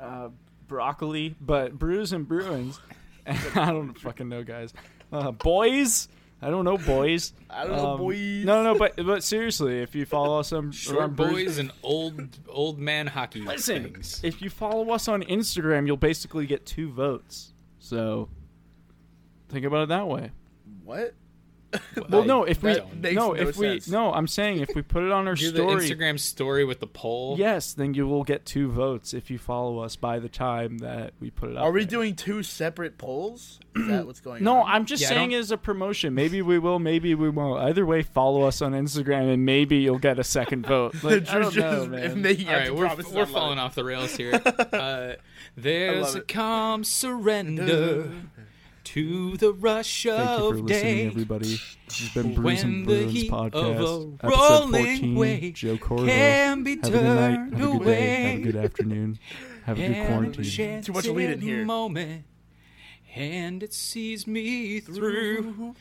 uh, broccoli, but brews and Bruins. I don't fucking know, guys. Uh, boys, I don't know, boys. I don't know, Um, boys. No, no, but but seriously, if you follow us on Short boys and old old man hockey listen, things. if you follow us on Instagram, you'll basically get two votes. So think about it that way. What? Well, I no, if we don't. makes no, no if we sense. no, I'm saying if we put it on our do the story, Instagram story with the poll. yes, then you will get two votes if you follow us by the time that we put it up. Are we there. doing two separate polls? Is that what's going No, on? No, I'm just Yeah, saying don't- as a promotion. Maybe we will, maybe we won't. Either way, follow us on Instagram, and maybe you'll get a second vote. Like, I don't know, man. All right, we're, promises we're falling off the rails here. Uh, there's a calm surrender to the rush Thank you of for day. listening, everybody. This has been Brews when and the Bruins heat podcast, of a episode rolling 14. wave Joe Corvo. can be Have a good night. turned Have a good day. Have a away. good afternoon. Have a good And quarantine. chance Too much lead in in here. Moment, and it sees me through.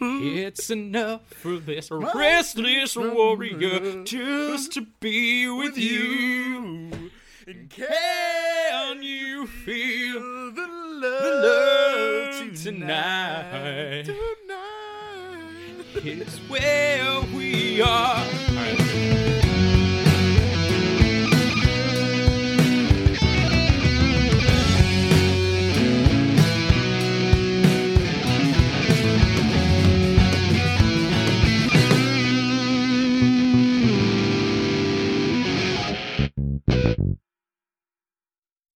It's enough for this restless warrior just to be with you. And Can you feel the the love love tonight? tonight. It's where we are.